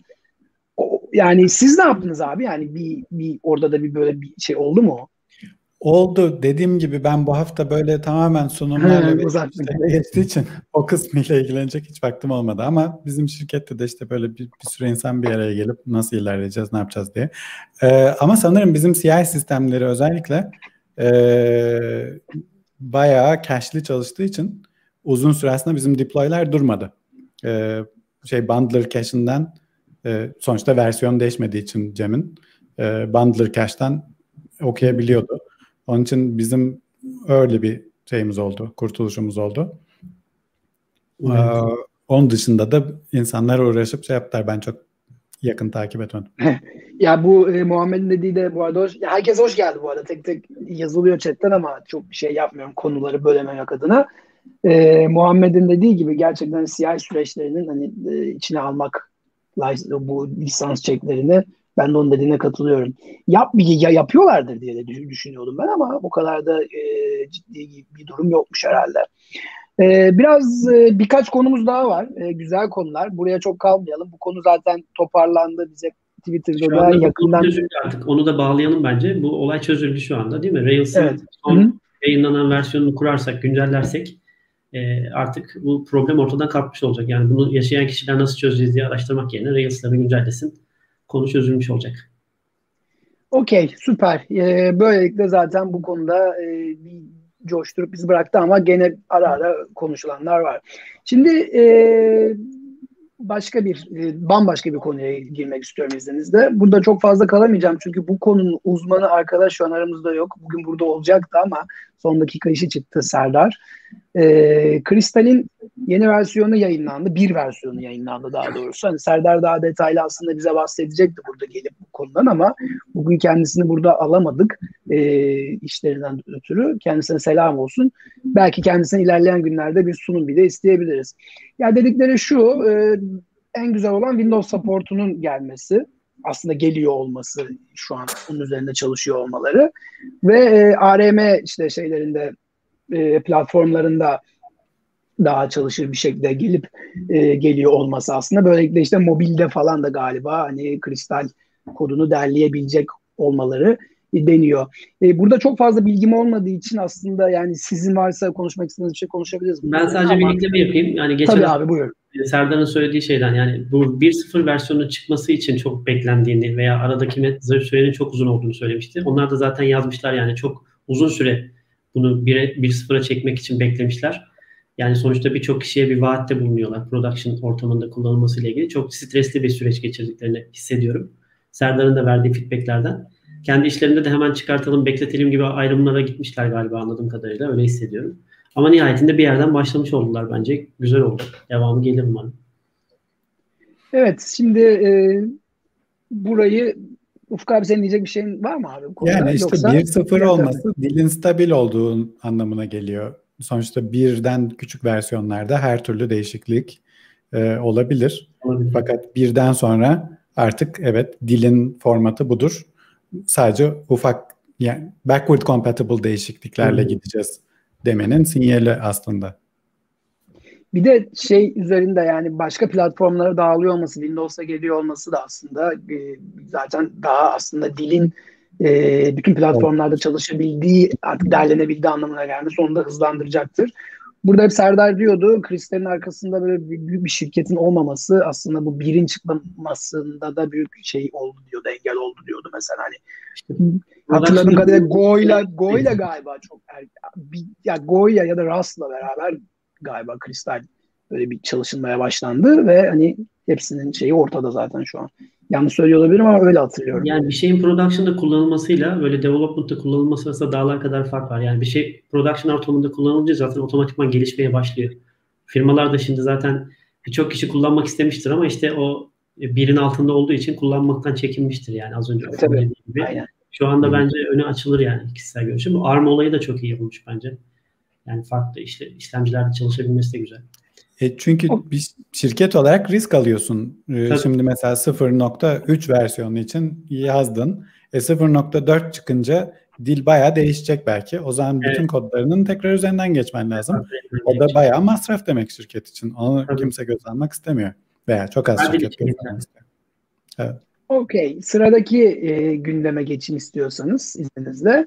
O, yani siz ne yaptınız abi? Yani bir, bir orada da bir böyle bir şey oldu mu? Oldu. Dediğim gibi ben bu hafta böyle tamamen sunumlarla geçtiği için o kısmıyla ilgilenecek hiç vaktim olmadı. Ama bizim şirkette de işte böyle bir, bir sürü insan bir araya gelip nasıl ilerleyeceğiz, ne yapacağız diye. Ee, ama sanırım bizim CI sistemleri özellikle e, bayağı cash'li çalıştığı için uzun süre aslında bizim deploy'lar durmadı. Ee, şey bundler cache'inden e, sonuçta versiyon değişmediği için Cem'in e, bundler cache'ten okuyabiliyordu. Onun için bizim öyle bir şeyimiz oldu, kurtuluşumuz oldu. Evet. Ee, onun dışında da insanlar uğraşıp şey yaptılar. Ben çok yakın takip etmedim. ya bu e, Muhammed'in dediği de bu arada hoş, ya herkes hoş geldi bu arada. Tek tek yazılıyor chatten ama çok bir şey yapmıyorum konuları bölememek adına. E, Muhammed'in dediği gibi gerçekten CI süreçlerinin hani e, içine almak bu lisans çeklerini ben de onun dediğine katılıyorum. Yap, ya yapıyorlardır diye de düşünüyordum ben ama bu kadar da e, ciddi bir durum yokmuş herhalde. E, biraz e, birkaç konumuz daha var. E, güzel konular. Buraya çok kalmayalım. Bu konu zaten toparlandı bize Twitter'da da yakından. Artık onu da bağlayalım bence. Bu olay çözüldü şu anda değil mi? Rails'ın evet. son Hı-hı. yayınlanan versiyonunu kurarsak, güncellersek e, artık bu problem ortadan kalkmış olacak. Yani bunu yaşayan kişiler nasıl çözeceğiz diye araştırmak yerine Rails'ları güncellesin konu çözülmüş olacak. Okey süper. Ee, böylelikle zaten bu konuda e, bir coşturup bizi bıraktı ama gene ara ara konuşulanlar var. Şimdi e, başka bir e, bambaşka bir konuya girmek istiyorum izninizle. Burada çok fazla kalamayacağım çünkü bu konunun uzmanı arkadaş şu an aramızda yok. Bugün burada olacaktı ama son dakika işi çıktı Serdar. E, Kristal'in yeni versiyonu yayınlandı. Bir versiyonu yayınlandı daha doğrusu. Hani Serdar daha detaylı aslında bize bahsedecekti burada gelip bu konudan ama bugün kendisini burada alamadık e, işlerinden ötürü. Kendisine selam olsun. Belki kendisine ilerleyen günlerde bir sunum bile isteyebiliriz. Ya dedikleri şu e, en güzel olan Windows supportunun gelmesi aslında geliyor olması şu an onun üzerinde çalışıyor olmaları ve e, ARM işte şeylerinde e, platformlarında daha çalışır bir şekilde gelip e, geliyor olması aslında böylelikle işte mobilde falan da galiba hani kristal kodunu derleyebilecek olmaları deniyor. E, burada çok fazla bilgim olmadığı için aslında yani sizin varsa konuşmak istediğiniz bir şey konuşabiliriz. Ben sadece Ama, bir ekleme yapayım. Yani geçen tabii abi buyurun. Serdar'ın söylediği şeyden yani bu 1.0 versiyonun çıkmasının için çok beklendiğini veya aradaki sürenin çok uzun olduğunu söylemişti. Onlar da zaten yazmışlar yani çok uzun süre bunu 1'e 1.0'a çekmek için beklemişler. Yani sonuçta birçok kişiye bir vaatte bulunuyorlar. Production ortamında kullanılması ile ilgili. Çok stresli bir süreç geçirdiklerini hissediyorum. Serdar'ın da verdiği feedbacklerden. Kendi işlerinde de hemen çıkartalım, bekletelim gibi ayrımlara gitmişler galiba anladığım kadarıyla. Öyle hissediyorum. Ama nihayetinde bir yerden başlamış oldular bence. Güzel oldu. Devamı gelir umarım. Evet, şimdi e, burayı Ufuk abi senin diyecek bir şeyin var mı abi? Konuda? Yani işte Yoksa, 1-0 olması dilin stabil olduğu anlamına geliyor. Sonuçta birden küçük versiyonlarda her türlü değişiklik e, olabilir. olabilir. Fakat birden sonra artık evet dilin formatı budur. Sadece ufak yani backward compatible değişikliklerle hmm. gideceğiz demenin sinyali aslında. Bir de şey üzerinde yani başka platformlara dağılıyor olması, Windows'a geliyor olması da aslında e, zaten daha aslında dilin e, bütün platformlarda çalışabildiği, artık derlenebildiği anlamına gelmesi onu da hızlandıracaktır. Burada hep Serdar diyordu, Kristal'in arkasında böyle büyük bir şirketin olmaması aslında bu birin çıkmamasında da büyük şey oldu diyordu, engel oldu diyordu mesela hani. Hatırladığım kadarıyla Go'yla, Go'yla galiba çok er, ya Go'ya ya da Rust'la beraber galiba Kristal böyle bir çalışılmaya başlandı ve hani hepsinin şeyi ortada zaten şu an. Yanlış söylüyor olabilirim ama öyle hatırlıyorum. Yani bir şeyin production'da kullanılmasıyla böyle development'ta kullanılması arasında dağlar kadar fark var. Yani bir şey production ortamında kullanılınca zaten otomatikman gelişmeye başlıyor. Firmalar da şimdi zaten birçok kişi kullanmak istemiştir ama işte o birin altında olduğu için kullanmaktan çekinmiştir yani az önce Tabii. gibi. Aynen. Şu anda bence öne açılır yani kişisel görüşüm. Bu ARM olayı da çok iyi yapılmış bence. Yani farklı işte işlemcilerde çalışabilmesi de güzel. E çünkü bir şirket olarak risk alıyorsun. E, şimdi mesela 0.3 versiyonu için yazdın. E 0.4 çıkınca dil bayağı değişecek belki. O zaman bütün evet. kodlarının tekrar üzerinden geçmen lazım. Tabii, o da bayağı masraf demek şirket için. Onu Tabii. kimse göz almak istemiyor. Veya çok az Hadi şirket göz almak istiyor. Evet. Okey. Sıradaki e, gündeme geçin istiyorsanız izninizle.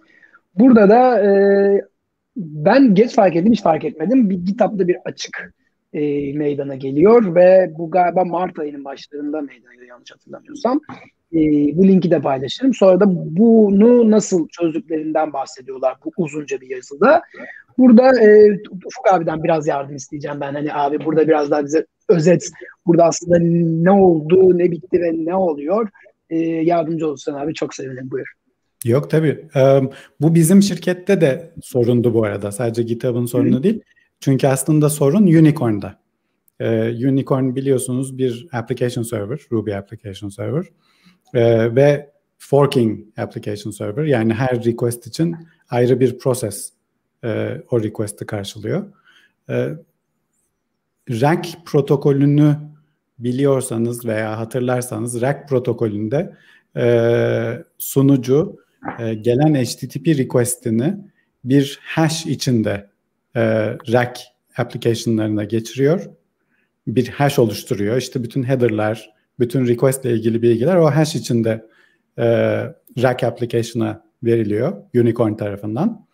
Burada da e, ben geç fark ettim, hiç fark etmedim. Bir GitHub'da bir açık e, meydana geliyor ve bu galiba Mart ayının başlarında meydana geliyor yanlış hatırlamıyorsam. E, bu linki de paylaşırım. Sonra da bunu nasıl çözdüklerinden bahsediyorlar bu uzunca bir yazıda. Burada e, Ufuk abiden biraz yardım isteyeceğim ben. Hani abi burada biraz daha bize özet. Burada aslında ne oldu, ne bitti ve ne oluyor. E, yardımcı olursan abi çok sevinirim. Buyur. Yok tabii. Ee, bu bizim şirkette de sorundu bu arada. Sadece GitHub'ın sorunu Hı. değil. Çünkü aslında sorun Unicorn'da. Ee, Unicorn biliyorsunuz bir application server, Ruby application server ee, ve forking application server. Yani her request için ayrı bir process e, o request'i karşılıyor. Ee, RAC protokolünü biliyorsanız veya hatırlarsanız RAC protokolünde e, sunucu e, gelen HTTP request'ini bir hash içinde e, rack application'larına geçiriyor. Bir hash oluşturuyor. İşte bütün header'lar, bütün request ile ilgili bilgiler o hash içinde e, rack application'a veriliyor Unicorn tarafından.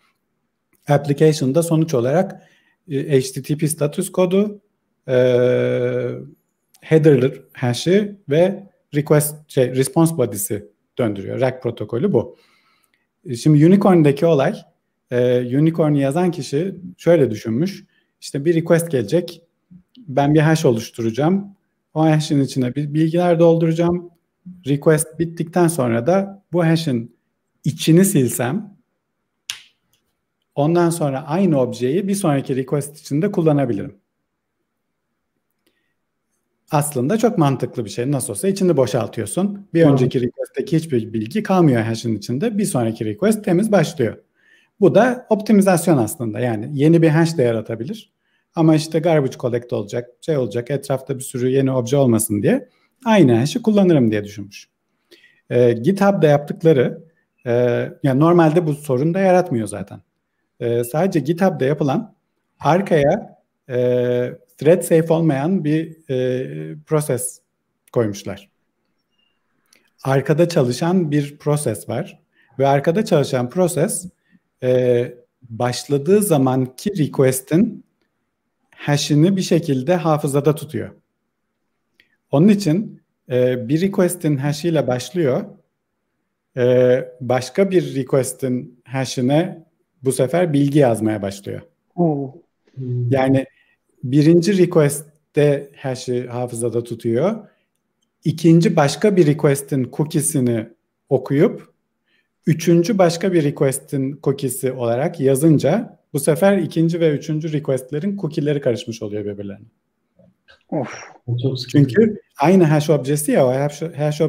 Application'da sonuç olarak e, HTTP status kodu, e, header hash'i ve request şey, response body'si döndürüyor. Rack protokolü bu. E, şimdi Unicorn'deki olay e, Unicorn yazan kişi şöyle düşünmüş. İşte bir request gelecek. Ben bir hash oluşturacağım. O hash'in içine bir bilgiler dolduracağım. Request bittikten sonra da bu hash'in içini silsem ondan sonra aynı objeyi bir sonraki request içinde kullanabilirim. Aslında çok mantıklı bir şey. Nasıl olsa içini boşaltıyorsun. Bir önceki request'teki hiçbir bilgi kalmıyor hash'in içinde. Bir sonraki request temiz başlıyor. Bu da optimizasyon aslında. Yani yeni bir hash de yaratabilir. Ama işte garbage collect olacak, şey olacak, etrafta bir sürü yeni obje olmasın diye aynı hash'i kullanırım diye düşünmüş. Ee, GitHub'da yaptıkları, e, yani normalde bu sorun da yaratmıyor zaten. E, sadece GitHub'da yapılan arkaya e, thread safe olmayan bir e, proses koymuşlar. Arkada çalışan bir proses var ve arkada çalışan proses e, başladığı zamanki request'in hash'ini bir şekilde hafızada tutuyor. Onun için e, bir request'in hash'iyle başlıyor. E, başka bir request'in hash'ine bu sefer bilgi yazmaya başlıyor. Hmm. Yani birinci request'te hash'i hafızada tutuyor. İkinci başka bir request'in cookie'sini okuyup Üçüncü başka bir request'in cookie'si olarak yazınca bu sefer ikinci ve üçüncü request'lerin cookie'leri karışmış oluyor birbirlerine. Of. Çünkü aynı hash objesi ya o hash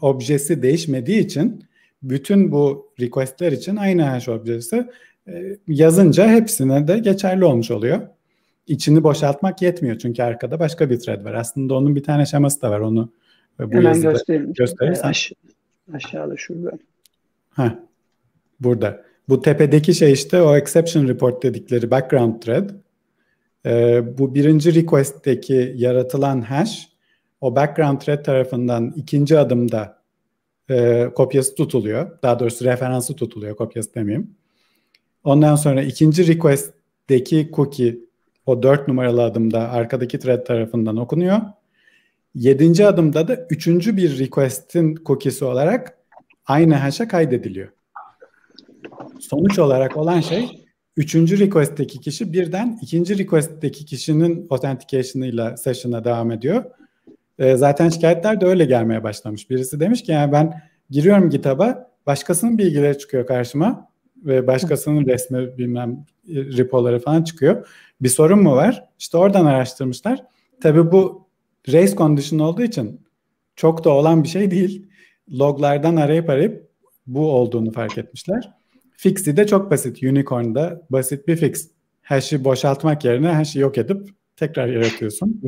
objesi değişmediği için bütün bu request'ler için aynı hash objesi e, yazınca hepsine de geçerli olmuş oluyor. İçini boşaltmak yetmiyor çünkü arkada başka bir thread var. Aslında onun bir tane şeması da var. Onu bu Hemen göstereyim. Gösterirsen. Aş- aşağıda şurada. Ha, burada. Bu tepedeki şey işte o exception report dedikleri background thread. Ee, bu birinci request'teki yaratılan hash o background thread tarafından ikinci adımda e, kopyası tutuluyor. Daha doğrusu referansı tutuluyor. Kopyası demeyeyim. Ondan sonra ikinci request'teki cookie o dört numaralı adımda arkadaki thread tarafından okunuyor. Yedinci adımda da üçüncü bir request'in cookie'si olarak aynı hash'e kaydediliyor. Sonuç olarak olan şey üçüncü request'teki kişi birden ikinci request'teki kişinin authentication'ıyla session'a devam ediyor. E, zaten şikayetler de öyle gelmeye başlamış. Birisi demiş ki yani ben giriyorum GitHub'a başkasının bilgileri çıkıyor karşıma ve başkasının resmi bilmem repoları falan çıkıyor. Bir sorun mu var? İşte oradan araştırmışlar. Tabii bu race condition olduğu için çok da olan bir şey değil loglardan arayıp arayıp bu olduğunu fark etmişler. Fix'i de çok basit. Unicorn'da basit bir fix. Hash'i boşaltmak yerine hash'i yok edip tekrar yaratıyorsun.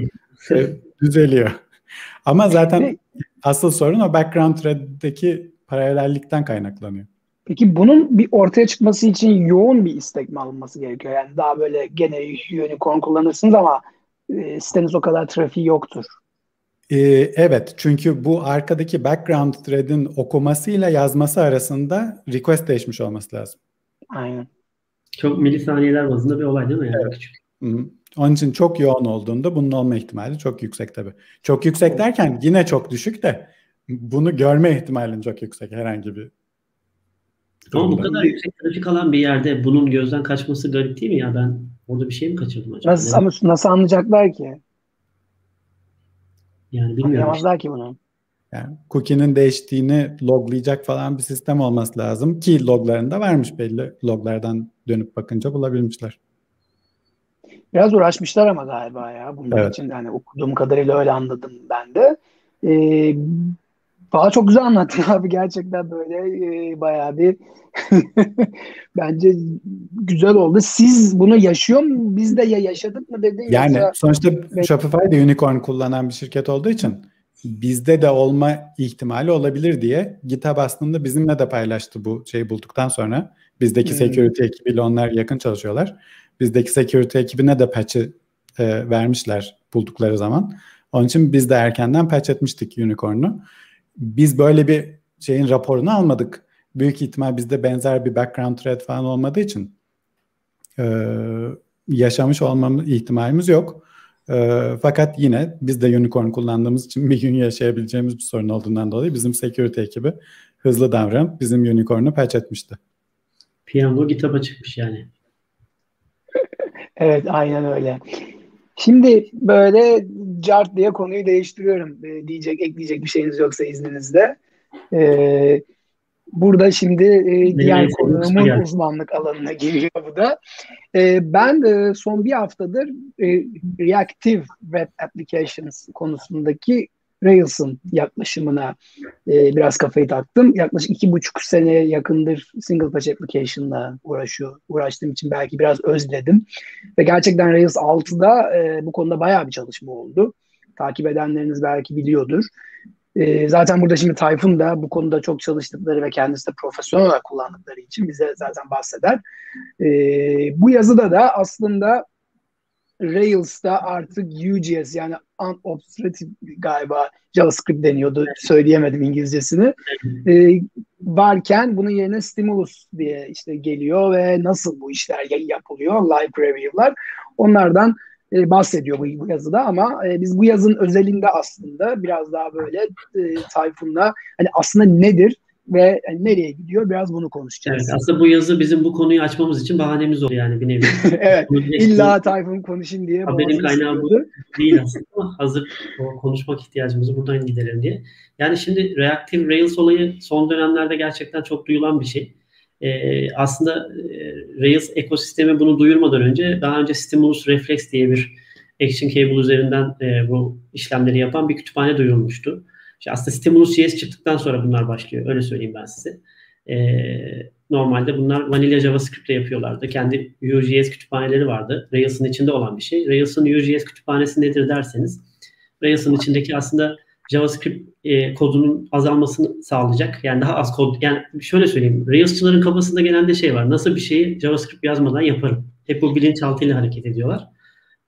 düzeliyor. Ama zaten asıl sorun o background thread'deki paralellikten kaynaklanıyor. Peki bunun bir ortaya çıkması için yoğun bir istek mi alınması gerekiyor? Yani daha böyle gene unicorn kullanırsınız ama e, siteniz o kadar trafiği yoktur. Ee, evet çünkü bu arkadaki background thread'in okumasıyla yazması arasında request değişmiş olması lazım. Aynen. Çok milisaniyeler bazında bir olay değil mi? Yani evet. küçük. Hı-hı. Onun için çok yoğun olduğunda bunun olma ihtimali çok yüksek tabii. Çok yüksek derken yine çok düşük de bunu görme ihtimalin çok yüksek herhangi bir ama bu kadar yüksek trafik alan bir yerde bunun gözden kaçması garip değil mi ya? Ben orada bir şey mi kaçırdım acaba? Nasıl, ama nasıl anlayacaklar ki? Yani bilmiyorum. Anlayamazlar ki bunu. Yani cookie'nin değiştiğini loglayacak falan bir sistem olması lazım ki loglarında varmış belli. Loglardan dönüp bakınca bulabilmişler. Biraz uğraşmışlar ama galiba ya bunun evet. için. Yani okuduğum kadarıyla öyle anladım ben de. Ee, Valla çok güzel anlattın abi gerçekten böyle e, bayağı bir bence güzel oldu. Siz bunu yaşıyor mu? Biz de ya yaşadık mı dedin? Yani yoksa... sonuçta Shopify de unicorn kullanan bir şirket olduğu için bizde de olma ihtimali olabilir diye GitHub aslında bizimle de paylaştı bu şeyi bulduktan sonra. Bizdeki hmm. security ekibiyle onlar yakın çalışıyorlar. Bizdeki security ekibine de patch'i e, vermişler buldukları zaman. Onun için biz de erkenden patch etmiştik unicorn'u biz böyle bir şeyin raporunu almadık. Büyük ihtimal bizde benzer bir background thread falan olmadığı için e, yaşamış olmamız ihtimalimiz yok. E, fakat yine biz de unicorn kullandığımız için bir gün yaşayabileceğimiz bir sorun olduğundan dolayı bizim security ekibi hızlı davranıp bizim unicorn'u patch etmişti. Piyango GitHub'a çıkmış yani. evet aynen öyle. Şimdi böyle cart diye konuyu değiştiriyorum. E, diyecek, ekleyecek bir şeyiniz yoksa izninizle. E, burada şimdi e, diğer konuğumun uzmanlık alanına giriyor bu da. E, ben e, son bir haftadır e, Reactive Web Applications konusundaki Rails'ın yaklaşımına e, biraz kafayı taktım. Yaklaşık iki buçuk sene yakındır single patch application'la uğraşıyor. Uğraştığım için belki biraz özledim. Ve gerçekten Rails 6'da e, bu konuda bayağı bir çalışma oldu. Takip edenleriniz belki biliyordur. E, zaten burada şimdi Tayfun da bu konuda çok çalıştıkları ve kendisi de profesyonel olarak kullandıkları için bize zaten bahseder. E, bu yazıda da aslında Rails'ta artık UGS yani unobstructed galiba JavaScript deniyordu. Söyleyemedim İngilizcesini. Ee, varken bunun yerine stimulus diye işte geliyor ve nasıl bu işler yapılıyor live preview'lar. Onlardan e, bahsediyor bu, bu yazıda ama e, biz bu yazın özelinde aslında biraz daha böyle e, Tayfun'la hani aslında nedir ve yani nereye gidiyor biraz bunu konuşacağız. Evet, aslında bu yazı bizim bu konuyu açmamız için bahanemiz oldu yani bir nevi. evet illa Tayfun konuşun diye. Haberin kaynağı bu değil aslında ama hazır konuşmak ihtiyacımızı buradan giderelim diye. Yani şimdi Reactive Rails olayı son dönemlerde gerçekten çok duyulan bir şey. Ee, aslında e, Rails ekosistemi bunu duyurmadan önce daha önce Stimulus Reflex diye bir Action Cable üzerinden e, bu işlemleri yapan bir kütüphane duyurulmuştu. İşte aslında Stimulus JS çıktıktan sonra bunlar başlıyor. Öyle söyleyeyim ben size. Ee, normalde bunlar vanilla JavaScript ile yapıyorlardı. Kendi Vue.js kütüphaneleri vardı. Rails'ın içinde olan bir şey. Rails'ın Vue.js kütüphanesi nedir derseniz Rails'ın içindeki aslında JavaScript e, kodunun azalmasını sağlayacak. Yani daha az kod. Yani şöyle söyleyeyim. Rails'çıların kafasında genelde şey var. Nasıl bir şeyi JavaScript yazmadan yaparım. Hep bu bilinçaltıyla hareket ediyorlar.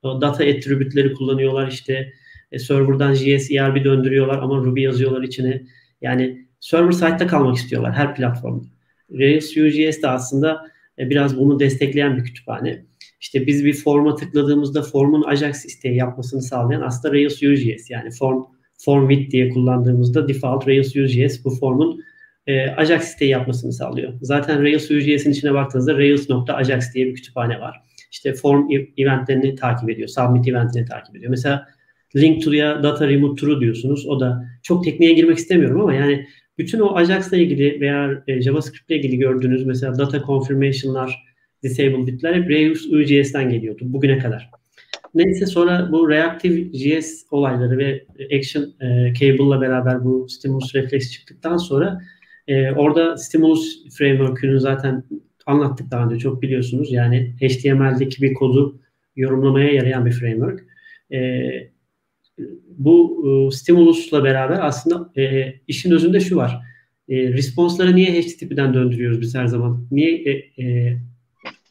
O data attribütleri kullanıyorlar işte e, server'dan JS, ERB döndürüyorlar ama Ruby yazıyorlar içine. Yani server side'da kalmak istiyorlar her platformda. Rails Vue.js de aslında e, biraz bunu destekleyen bir kütüphane. İşte biz bir forma tıkladığımızda formun Ajax isteği yapmasını sağlayan aslında Rails Vue.js yani form form with diye kullandığımızda default Rails Vue.js bu formun e, Ajax isteği yapmasını sağlıyor. Zaten Rails Vue.js'in içine baktığınızda Rails.ajax diye bir kütüphane var. İşte form eventlerini takip ediyor, submit eventlerini takip ediyor. Mesela link to'ya data remove true diyorsunuz. O da çok tekniğe girmek istemiyorum ama yani bütün o Ajax'la ilgili veya e, JavaScript ile ilgili gördüğünüz mesela data confirmation'lar, disable bitler hep Rails UJS'den geliyordu bugüne kadar. Neyse sonra bu Reactive JS olayları ve Action e, Cable'la beraber bu Stimulus Reflex çıktıktan sonra E, orada Stimulus Framework'ünü zaten anlattık daha önce çok biliyorsunuz. Yani HTML'deki bir kodu yorumlamaya yarayan bir framework. E, bu e, Stimulus'la beraber aslında e, işin özünde şu var. E, response'ları niye HTTP'den döndürüyoruz biz her zaman? Niye e, e,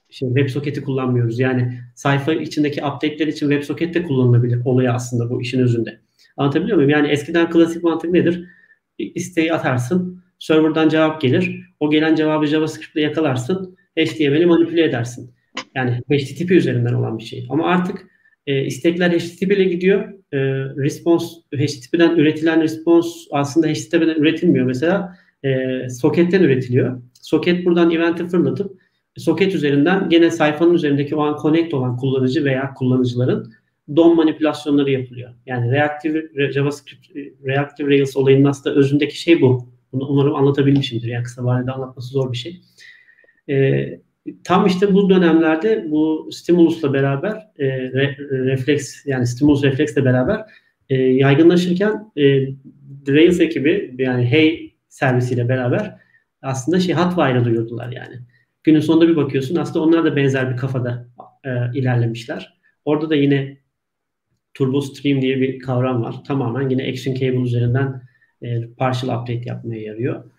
şey, WebSocket'i kullanmıyoruz? Yani sayfa içindeki update'ler için WebSocket de kullanılabilir olayı aslında bu işin özünde. Anlatabiliyor muyum? Yani eskiden klasik mantık nedir? İsteği atarsın, serverdan cevap gelir. O gelen cevabı JavaScript ile yakalarsın, HTML'i manipüle edersin. Yani HTTP üzerinden olan bir şey. Ama artık e, istekler HTTP ile gidiyor. E, response HTTP'den üretilen response aslında HTTP'den üretilmiyor. Mesela e, soketten üretiliyor. Soket buradan event'i fırlatıp soket üzerinden gene sayfanın üzerindeki o an connect olan kullanıcı veya kullanıcıların DOM manipülasyonları yapılıyor. Yani reactive JavaScript reactive Rails olayının aslında özündeki şey bu. Bunu umarım anlatabilmişimdir. Yani kısa vadede anlatması zor bir şey. Ee, tam işte bu dönemlerde bu stimulusla beraber e, re, refleks yani stimulus refleksle beraber e, yaygınlaşırken e, Rails ekibi yani Hey servisiyle beraber aslında şey Hotwire'ı duyurdular yani. Günün sonunda bir bakıyorsun aslında onlar da benzer bir kafada e, ilerlemişler. Orada da yine Turbo Stream diye bir kavram var. Tamamen yine Action Cable üzerinden e, partial update yapmaya yarıyor.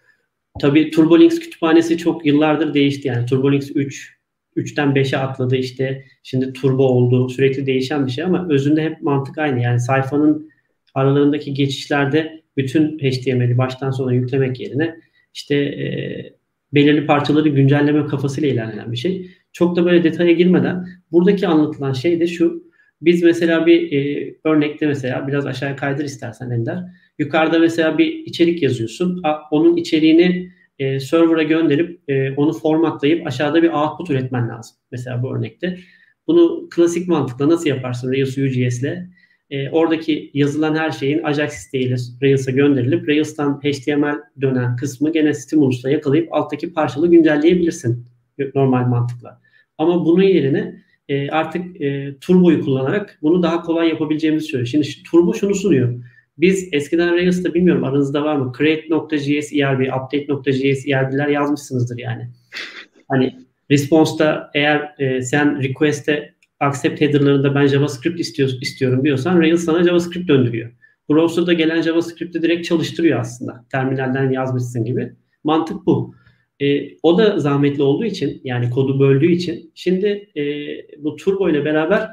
Tabii TurboLinks kütüphanesi çok yıllardır değişti. Yani TurboLinks 3, 3'ten 5'e atladı işte. Şimdi Turbo oldu. Sürekli değişen bir şey ama özünde hep mantık aynı. Yani sayfanın aralarındaki geçişlerde bütün HTML'i baştan sona yüklemek yerine işte e, belirli parçaları güncelleme kafasıyla ilerlenen bir şey. Çok da böyle detaya girmeden buradaki anlatılan şey de şu. Biz mesela bir e, örnekte mesela biraz aşağıya kaydır istersen Ender. Yukarıda mesela bir içerik yazıyorsun. Onun içeriğini e, server'a gönderip e, onu formatlayıp aşağıda bir output üretmen lazım. Mesela bu örnekte. Bunu klasik mantıkla nasıl yaparsın Rails UGS ile? E, oradaki yazılan her şeyin Ajax isteğiyle Rails'a gönderilip Rails'tan HTML dönen kısmı gene Stimulus'la yakalayıp alttaki parçalı güncelleyebilirsin normal mantıkla. Ama bunun yerine e, artık e, Turbo'yu kullanarak bunu daha kolay yapabileceğimizi söylüyor. Şimdi Turbo şunu sunuyor. Biz eskiden Rails'ta bilmiyorum aranızda var mı? Create.js ERB, Update.js ERB'ler yazmışsınızdır yani. Hani response'da eğer e, sen request'e accept header'larında ben JavaScript istiyor, istiyorum diyorsan Rails sana JavaScript döndürüyor. Browser'da gelen JavaScript'i direkt çalıştırıyor aslında. Terminalden yazmışsın gibi. Mantık bu. E, o da zahmetli olduğu için yani kodu böldüğü için şimdi e, bu Turbo ile beraber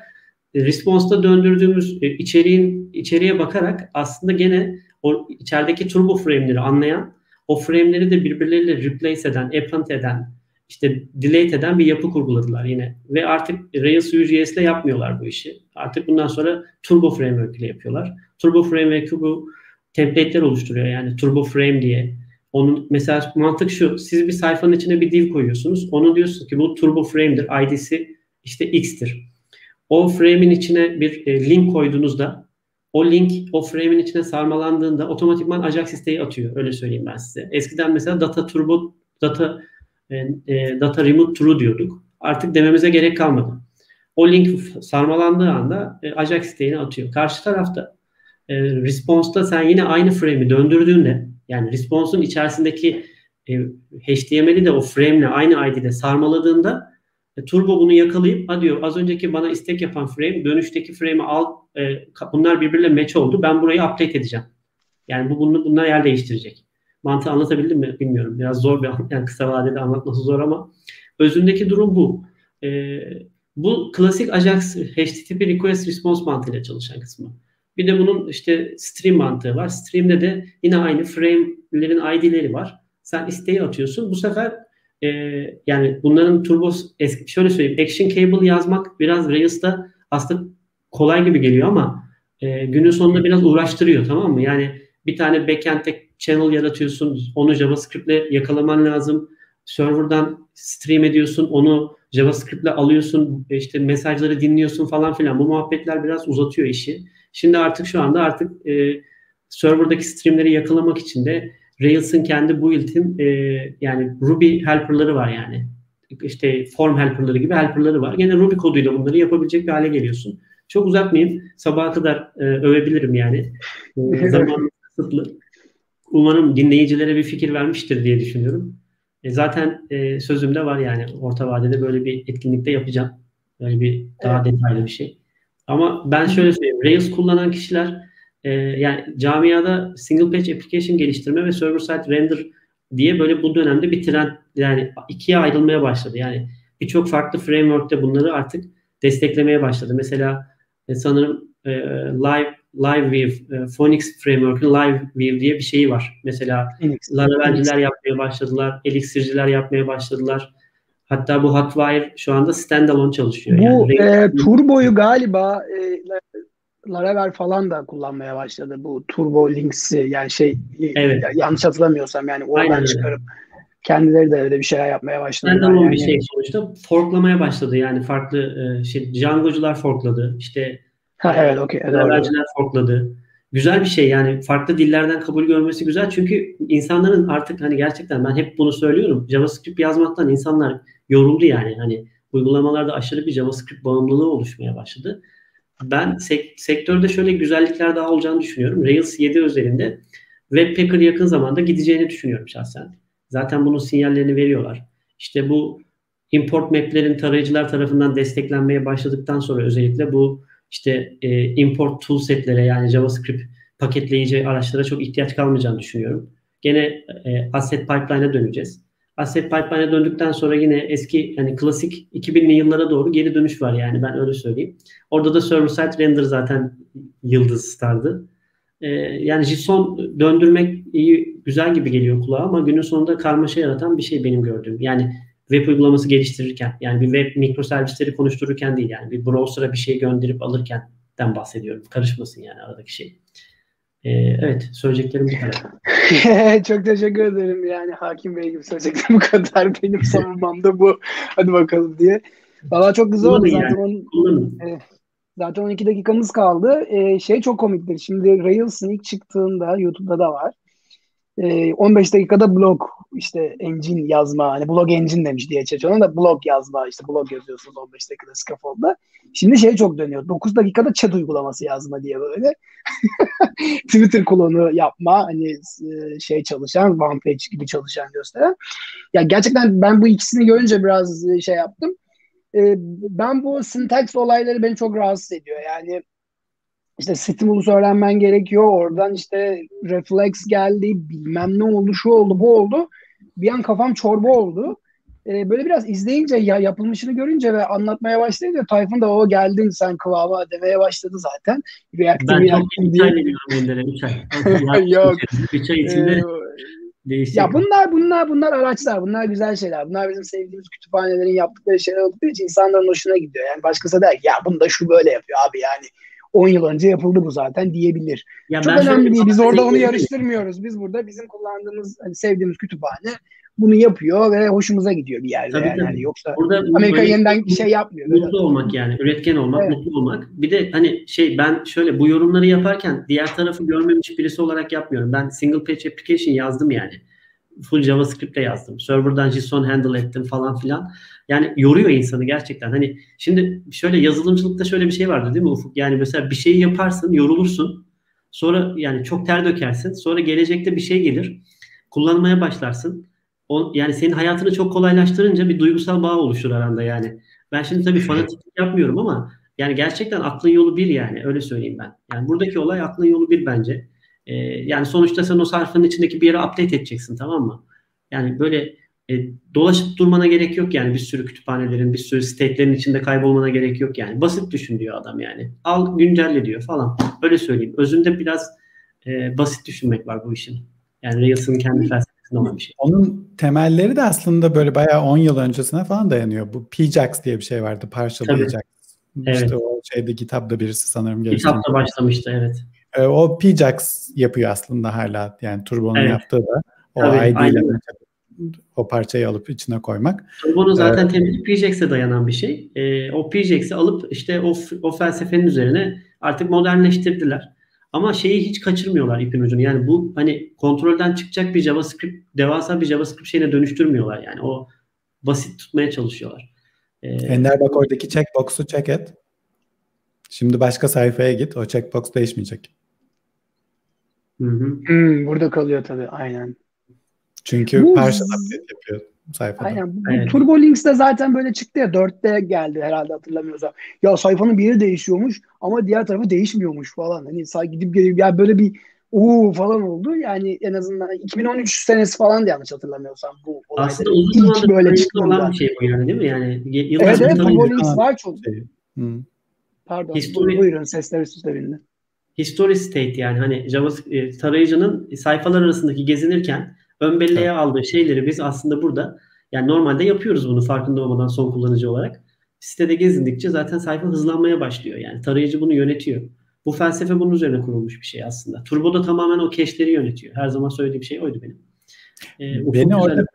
response'da döndürdüğümüz e, içeriğin içeriye bakarak aslında gene o içerideki turbo frame'leri anlayan o frame'leri de birbirleriyle replace eden, append eden, işte delete eden bir yapı kurguladılar yine. Ve artık Rails Vue.js ile yapmıyorlar bu işi. Artık bundan sonra Turbo Framework ile yapıyorlar. Turbo Framework bu template'ler oluşturuyor. Yani Turbo Frame diye. Onun mesela mantık şu. Siz bir sayfanın içine bir div koyuyorsunuz. Onu diyorsunuz ki bu Turbo Frame'dir. ID'si işte X'tir. O frame'in içine bir e, link koyduğunuzda o link o frame'in içine sarmalandığında otomatikman Ajax isteği atıyor. Öyle söyleyeyim ben size. Eskiden mesela data turbo data e, e, data remove true diyorduk. Artık dememize gerek kalmadı. O link sarmalandığı anda e, Ajax isteğini atıyor. Karşı tarafta e, response'da sen yine aynı frame'i döndürdüğünde yani response'un içerisindeki e, HTML'i de o frame'le aynı ID'de sarmaladığında e, Turbo bunu yakalayıp ha diyor az önceki bana istek yapan frame dönüşteki frame'i al e, bunlar birbiriyle match oldu. Ben burayı update edeceğim. Yani bu bunu bunlar yer değiştirecek. Mantığı anlatabildim mi bilmiyorum. Biraz zor bir yani kısa vadede anlatması zor ama özündeki durum bu. E, bu klasik Ajax HTTP request response mantığıyla çalışan kısmı. Bir de bunun işte stream mantığı var. Stream'de de yine aynı frame'lerin ID'leri var. Sen isteği atıyorsun. Bu sefer e, yani bunların turbo eski, şöyle söyleyeyim action cable yazmak biraz Rails'ta aslında kolay gibi geliyor ama e, günün sonunda biraz uğraştırıyor tamam mı? Yani bir tane backend'te channel yaratıyorsun. Onu JavaScript'le yakalaman lazım. Server'dan stream ediyorsun. Onu JavaScript'le alıyorsun. işte mesajları dinliyorsun falan filan. Bu muhabbetler biraz uzatıyor işi. Şimdi artık şu anda artık e, server'daki streamleri yakalamak için de Rails'ın kendi build'in e, yani Ruby helper'ları var yani. İşte form helper'ları gibi helper'ları var. Gene Ruby koduyla bunları yapabilecek bir hale geliyorsun. Çok uzatmayayım. Sabaha kadar e, övebilirim yani. E, zaman kısıtlı. umarım dinleyicilere bir fikir vermiştir diye düşünüyorum. E, zaten e, sözümde var yani orta vadede böyle bir etkinlikte yapacağım. Böyle bir daha evet. detaylı bir şey. Ama ben şöyle söyleyeyim. Rails kullanan kişiler e, yani camiada single page application geliştirme ve server side render diye böyle bu dönemde bir trend yani ikiye ayrılmaya başladı. Yani birçok farklı framework'te bunları artık desteklemeye başladı. Mesela e, sanırım e, Live LiveView, e, Phoenix Framework'ın LiveView diye bir şeyi var. Mesela Laravel'ciler yapmaya başladılar, Elixir'ciler yapmaya başladılar. Hatta bu Hotwire şu anda standalone çalışıyor. Bu yani, e, Turbo'yu galiba e, Laravel falan da kullanmaya başladı. Bu Turbo Links'i yani şey evet. yanlış hatırlamıyorsam yani oradan Aynen çıkarıp kendileri de öyle bir şeyler yapmaya başladı. Standalone yani. bir şey sonuçta forklamaya başladı yani farklı e, şey Django'cular forkladı. İşte Ha, evet, okey. Öğrenciler forkladı. Güzel bir şey yani farklı dillerden kabul görmesi güzel çünkü insanların artık hani gerçekten ben hep bunu söylüyorum. JavaScript yazmaktan insanlar yoruldu yani hani uygulamalarda aşırı bir JavaScript bağımlılığı oluşmaya başladı. Ben sek- sektörde şöyle güzellikler daha olacağını düşünüyorum. Rails 7 özelinde Webpacker yakın zamanda gideceğini düşünüyorum şahsen. Zaten bunun sinyallerini veriyorlar. İşte bu import map'lerin tarayıcılar tarafından desteklenmeye başladıktan sonra özellikle bu işte e, import toolsetlere yani JavaScript paketleyici araçlara çok ihtiyaç kalmayacağını düşünüyorum. Gene e, asset pipeline'a döneceğiz. Asset pipeline'a döndükten sonra yine eski yani klasik 2000'li yıllara doğru geri dönüş var yani ben öyle söyleyeyim. Orada da server side render zaten yıldız stardı. E, yani JSON döndürmek iyi güzel gibi geliyor kulağa ama günün sonunda karmaşa yaratan bir şey benim gördüğüm. Yani web uygulaması geliştirirken yani bir web mikroservisleri konuştururken değil yani bir browser'a bir şey gönderip alırken den bahsediyorum. Karışmasın yani aradaki şey. Ee, evet söyleyeceklerim bu kadar. Çok teşekkür ederim yani Hakim Bey gibi söyleyeceklerim bu kadar. Benim savunmamda bu. Hadi bakalım diye. Valla çok güzel oldu zaten. Yani. On, e, zaten 12 dakikamız kaldı. E, şey çok komiktir. Şimdi Rails'ın ilk çıktığında YouTube'da da var. 15 ee, dakikada blog işte engine yazma hani blog engine demiş diye çekiyor da blog yazma işte blog yazıyorsunuz 15 dakikada scaffold'da. Şimdi şey çok dönüyor. 9 dakikada chat uygulaması yazma diye böyle. Twitter klonu yapma hani e, şey çalışan one page gibi çalışan gösteren. Ya gerçekten ben bu ikisini görünce biraz e, şey yaptım. Ee, ben bu syntax olayları beni çok rahatsız ediyor. Yani işte stimulus öğrenmen gerekiyor. Oradan işte refleks geldi, bilmem ne oldu, şu oldu, bu oldu. Bir an kafam çorba oldu. Ee, böyle biraz izleyince ya yapılmışını görünce ve anlatmaya başlayınca Tayfun da o geldin sen kıvama demeye başladı zaten. Reaktör ben çok bir çay veriyorum ellere. Üç ay. Yok. Üç ay içinde ee, Değişik. Ya bunlar bunlar bunlar araçlar. Bunlar güzel şeyler. Bunlar bizim sevdiğimiz kütüphanelerin yaptıkları şeyler olduğu için insanların hoşuna gidiyor. Yani başkası der ki ya bunu da şu böyle yapıyor abi yani 10 yıl önce yapıldı bu zaten diyebilir. Ya Çok önemli değil. Biz orada onu yarıştırmıyoruz. Biz burada bizim kullandığımız, hani sevdiğimiz kütüphane bunu yapıyor ve hoşumuza gidiyor bir yerde tabii, yani. Tabii. yani yoksa Burada Amerika yeniden bir şey yapmıyor. Mutlu böyle. olmak yani, üretken olmak, evet. mutlu olmak. Bir de hani şey ben şöyle bu yorumları yaparken diğer tarafı görmemiş birisi olarak yapmıyorum. Ben single page application yazdım yani full JavaScript'te yazdım. Server'dan JSON handle ettim falan filan. Yani yoruyor insanı gerçekten. Hani şimdi şöyle yazılımcılıkta şöyle bir şey vardı değil mi Ufuk? Yani mesela bir şeyi yaparsın, yorulursun. Sonra yani çok ter dökersin. Sonra gelecekte bir şey gelir. Kullanmaya başlarsın. O, yani senin hayatını çok kolaylaştırınca bir duygusal bağ oluşur aranda yani. Ben şimdi tabii fanatik yapmıyorum ama yani gerçekten aklın yolu bir yani öyle söyleyeyim ben. Yani buradaki olay aklın yolu bir bence. E, yani sonuçta sen o sayfanın içindeki bir yere update edeceksin tamam mı? Yani böyle e, dolaşıp durmana gerek yok yani bir sürü kütüphanelerin, bir sürü state'lerin içinde kaybolmana gerek yok yani. Basit düşün diyor adam yani. Al güncelle diyor falan. Öyle söyleyeyim. Özünde biraz e, basit düşünmek var bu işin. Yani Rails'ın kendi felsefesinde olan bir şey. Onun temelleri de aslında böyle bayağı 10 yıl öncesine falan dayanıyor. Bu PJAX diye bir şey vardı. Partial. PJAX. Evet. İşte o şeyde kitapta birisi sanırım. Kitapta başlamıştı evet. E, o PJAX yapıyor aslında hala. Yani Turbo'nun evet. yaptığı da o Tabii, ID ile o parçayı alıp içine koymak. Turbo'nun zaten ee, temeli PJAX'e dayanan bir şey. E, o PJAX'i alıp işte o, o felsefenin üzerine artık modernleştirdiler. Ama şeyi hiç kaçırmıyorlar ipin ucunu. Yani bu hani kontrolden çıkacak bir JavaScript, devasa bir JavaScript şeyine dönüştürmüyorlar. Yani o basit tutmaya çalışıyorlar. Ee, Ender bak oradaki checkbox'u check et. Şimdi başka sayfaya git. O checkbox değişmeyecek. Hı hı. Hmm, burada kalıyor tabii aynen. Çünkü bu, partial update yapıyor sayfada. Aynen. Bu evet. Turbo Links de zaten böyle çıktı ya. Dörtte geldi herhalde hatırlamıyorsam. Ya sayfanın bir yeri değişiyormuş ama diğer tarafı değişmiyormuş falan. Hani say gidip gelip ya böyle bir uuu falan oldu. Yani en azından 2013 senesi falan yanlış hatırlamıyorsam bu olayda. Aslında uzun zamandır böyle çıktığında bir şey bu yani değil mi? Yani evet evet Turbo Links var çok. Şey. Pardon. History, buyurun sesler üst üste bindi. History state yani hani JavaScript e, tarayıcının sayfalar arasındaki gezinirken ön belleğe evet. aldığı şeyleri biz aslında burada yani normalde yapıyoruz bunu farkında olmadan son kullanıcı olarak. Sitede gezindikçe zaten sayfa hızlanmaya başlıyor. Yani tarayıcı bunu yönetiyor. Bu felsefe bunun üzerine kurulmuş bir şey aslında. Turbo da tamamen o cache'leri yönetiyor. Her zaman söylediğim şey oydu benim. Ee, Beni orada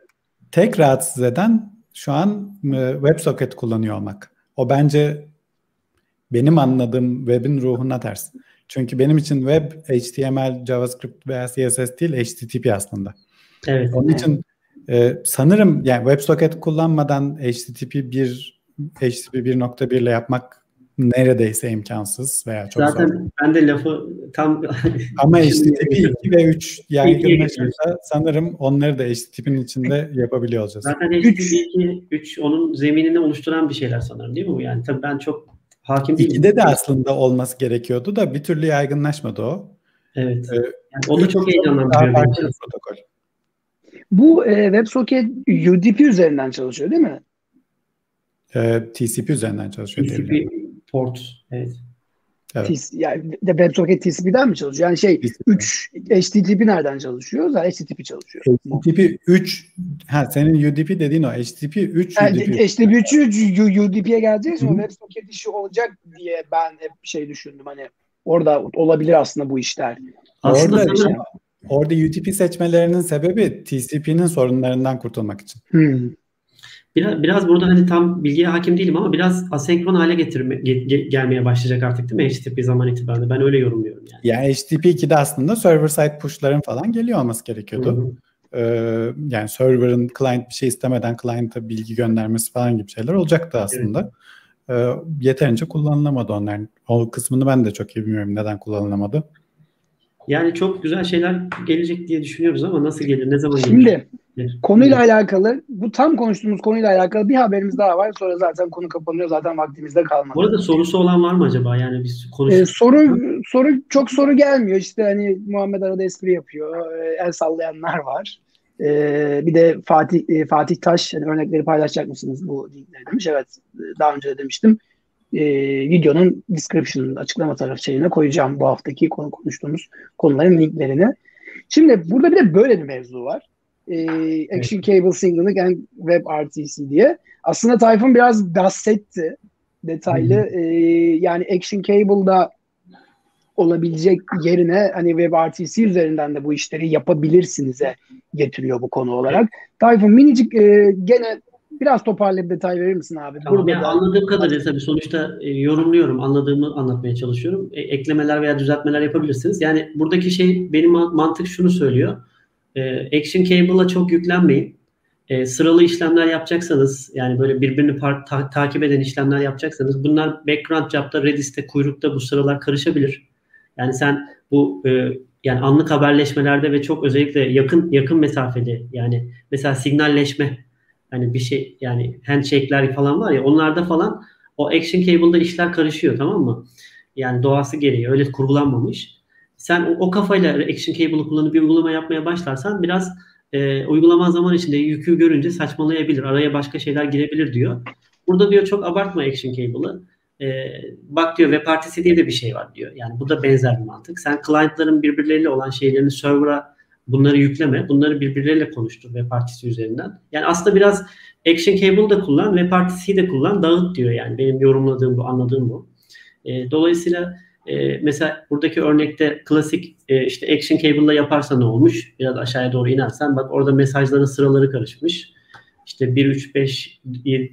tek rahatsız eden şu an e, WebSocket kullanıyor olmak. O bence benim anladığım web'in ruhuna ters. Çünkü benim için web HTML, JavaScript veya CSS değil HTTP aslında. Evet. Onun için e, sanırım yani WebSocket kullanmadan HTTP 1 HTTP 1.1 ile yapmak neredeyse imkansız veya çok Zaten zor. ben de lafı tam ama HTTP 2 ve 3 yaygınlaşırsa sanırım onları da HTTP'nin içinde yapabiliyor olacağız. Zaten HTTP 2, 3 onun zeminini oluşturan bir şeyler sanırım değil mi bu? Yani tabii ben çok hakim değilim. İkide de aslında olması gerekiyordu da bir türlü yaygınlaşmadı o. Evet. Ee, yani o da çok heyecanlandırıyor. Daha protokol. Bu e, WebSocket UDP üzerinden çalışıyor değil mi? E, TCP üzerinden çalışıyor. TCP port, evet. Evet. TC, yani WebSocket TCP'den mi çalışıyor? Yani şey TCP. 3 HTTP nereden çalışıyor? Zaten HTTP çalışıyor. HTTP 3 ha senin UDP dediğin o HTTP 3 yani, UDP. HTTP 3 UDP'ye gelecek için WebSocket işi olacak diye ben hep şey düşündüm hani orada olabilir aslında bu işler. Aslında orada, sana, Orada UTP seçmelerinin sebebi TCP'nin sorunlarından kurtulmak için. Hmm. Biraz, biraz burada hani tam bilgiye hakim değilim ama biraz asenkron hale getirme, ge, gelmeye başlayacak artık değil mi HTTP zaman itibariyle? Ben öyle yorumluyorum yani. Yani HTTP 2'de aslında server side push'ların falan geliyor olması gerekiyordu. Ee, yani server'ın client bir şey istemeden client'a bilgi göndermesi falan gibi şeyler olacaktı aslında. Evet. Ee, yeterince kullanılamadı onlar. O kısmını ben de çok iyi bilmiyorum neden kullanılamadı. Yani çok güzel şeyler gelecek diye düşünüyoruz ama nasıl gelir, ne zaman gelir? Şimdi konuyla alakalı, bu tam konuştuğumuz konuyla alakalı bir haberimiz daha var. Sonra zaten konu kapanıyor. Zaten vaktimizde kalmadı. Bu arada sorusu olan var mı acaba? Yani biz konuş. Ee, soru soru çok soru gelmiyor. İşte hani Muhammed arada espri yapıyor. Ee, el sallayanlar var. Ee, bir de Fatih e, Fatih Taş hani örnekleri paylaşacak mısınız bu linkleri demiş. Evet daha önce de demiştim e, videonun description açıklama tarafı şeyine koyacağım bu haftaki konu konuştuğumuz konuların linklerini. Şimdi burada bir de böyle bir mevzu var. E, Action Cable Singling and Web RTC diye. Aslında Tayfun biraz bahsetti detaylı. E, yani Action Cable'da olabilecek yerine hani Web RTC üzerinden de bu işleri yapabilirsiniz'e getiriyor bu konu olarak. Tayfun minicik e, gene Biraz toparlayıp detay verir misin abi? Tamam, Burada yani da... Anladığım kadarıyla tabii sonuçta e, yorumluyorum, anladığımı anlatmaya çalışıyorum. E, eklemeler veya düzeltmeler yapabilirsiniz. Yani buradaki şey benim mantık şunu söylüyor. E, Action Cable'a çok yüklenmeyin. E, sıralı işlemler yapacaksanız yani böyle birbirini par- ta- takip eden işlemler yapacaksanız bunlar background job'da, Redis'te, kuyrukta bu sıralar karışabilir. Yani sen bu e, yani anlık haberleşmelerde ve çok özellikle yakın yakın mesafede yani mesela signalleşme Hani bir şey yani handshake'ler falan var ya onlarda falan o action cable'da işler karışıyor tamam mı? Yani doğası gereği öyle kurgulanmamış. Sen o, o kafayla action cable'ı kullanıp bir uygulama yapmaya başlarsan biraz e, uygulama zaman içinde yükü görünce saçmalayabilir. Araya başka şeyler girebilir diyor. Burada diyor çok abartma action cable'ı. E, bak diyor WebRTC diye de bir şey var diyor. Yani bu da benzer bir mantık. Sen client'ların birbirleriyle olan şeylerini server'a Bunları yükleme. Bunları birbirleriyle konuştur ve partisi üzerinden. Yani aslında biraz Action Cable da kullan ve partisiyi de kullan. Dağıt diyor yani. Benim yorumladığım bu, anladığım bu. E, dolayısıyla e, mesela buradaki örnekte klasik e, işte Action Cable'la yaparsa ne olmuş? Biraz aşağıya doğru inersen bak orada mesajların sıraları karışmış. İşte 1, 3, 5,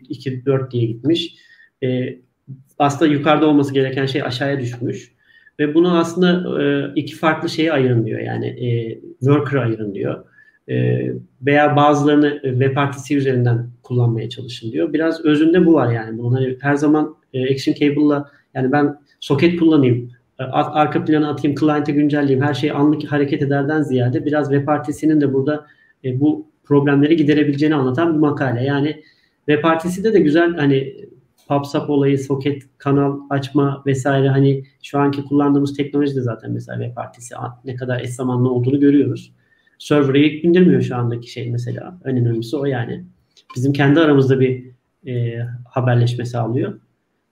2, 4 diye gitmiş. E, aslında yukarıda olması gereken şey aşağıya düşmüş. Ve bunu aslında e, iki farklı şeye ayırın diyor. Yani e, worker'a ayırın diyor. E, veya bazılarını WebRTC üzerinden kullanmaya çalışın diyor. Biraz özünde bu var yani. Bunun hani her zaman e, Action Cable'la yani ben soket kullanayım, arka plana atayım, client'e güncelleyeyim, her şey anlık hareket ederden ziyade biraz web partisinin de burada e, bu problemleri giderebileceğini anlatan bir makale. Yani web partisinde de güzel hani PubSub olayı, soket kanal açma vesaire hani şu anki kullandığımız teknoloji de zaten mesela web partisi ne kadar eş zamanlı olduğunu görüyoruz. Server'ı ilk bindirmiyor şu andaki şey mesela. En önemlisi o yani. Bizim kendi aramızda bir e, haberleşme sağlıyor.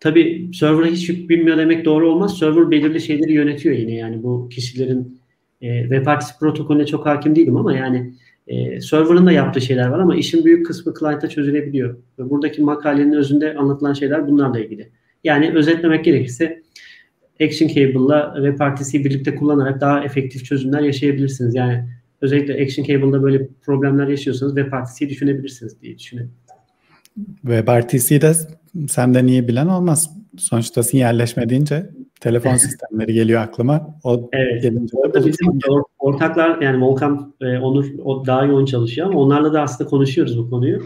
Tabii server'a hiç yük binmiyor demek doğru olmaz. Server belirli şeyleri yönetiyor yine yani bu kişilerin e, web partisi protokolüne çok hakim değilim ama yani e, server'ın da yaptığı şeyler var ama işin büyük kısmı client'a çözülebiliyor. Ve buradaki makalenin özünde anlatılan şeyler bunlarla ilgili. Yani özetlemek gerekirse Action Cable'la web partisiyi birlikte kullanarak daha efektif çözümler yaşayabilirsiniz. Yani özellikle Action Cable'da böyle problemler yaşıyorsanız web partisiyi düşünebilirsiniz diye düşünüyorum. Web RTC'yi de senden iyi bilen olmaz. Sonuçta sinyalleşme deyince telefon sistemleri geliyor aklıma. O evet. gelince Orada bizim or- ortaklar yani Volkan e, Onur o daha yoğun çalışıyor ama onlarla da aslında konuşuyoruz bu konuyu.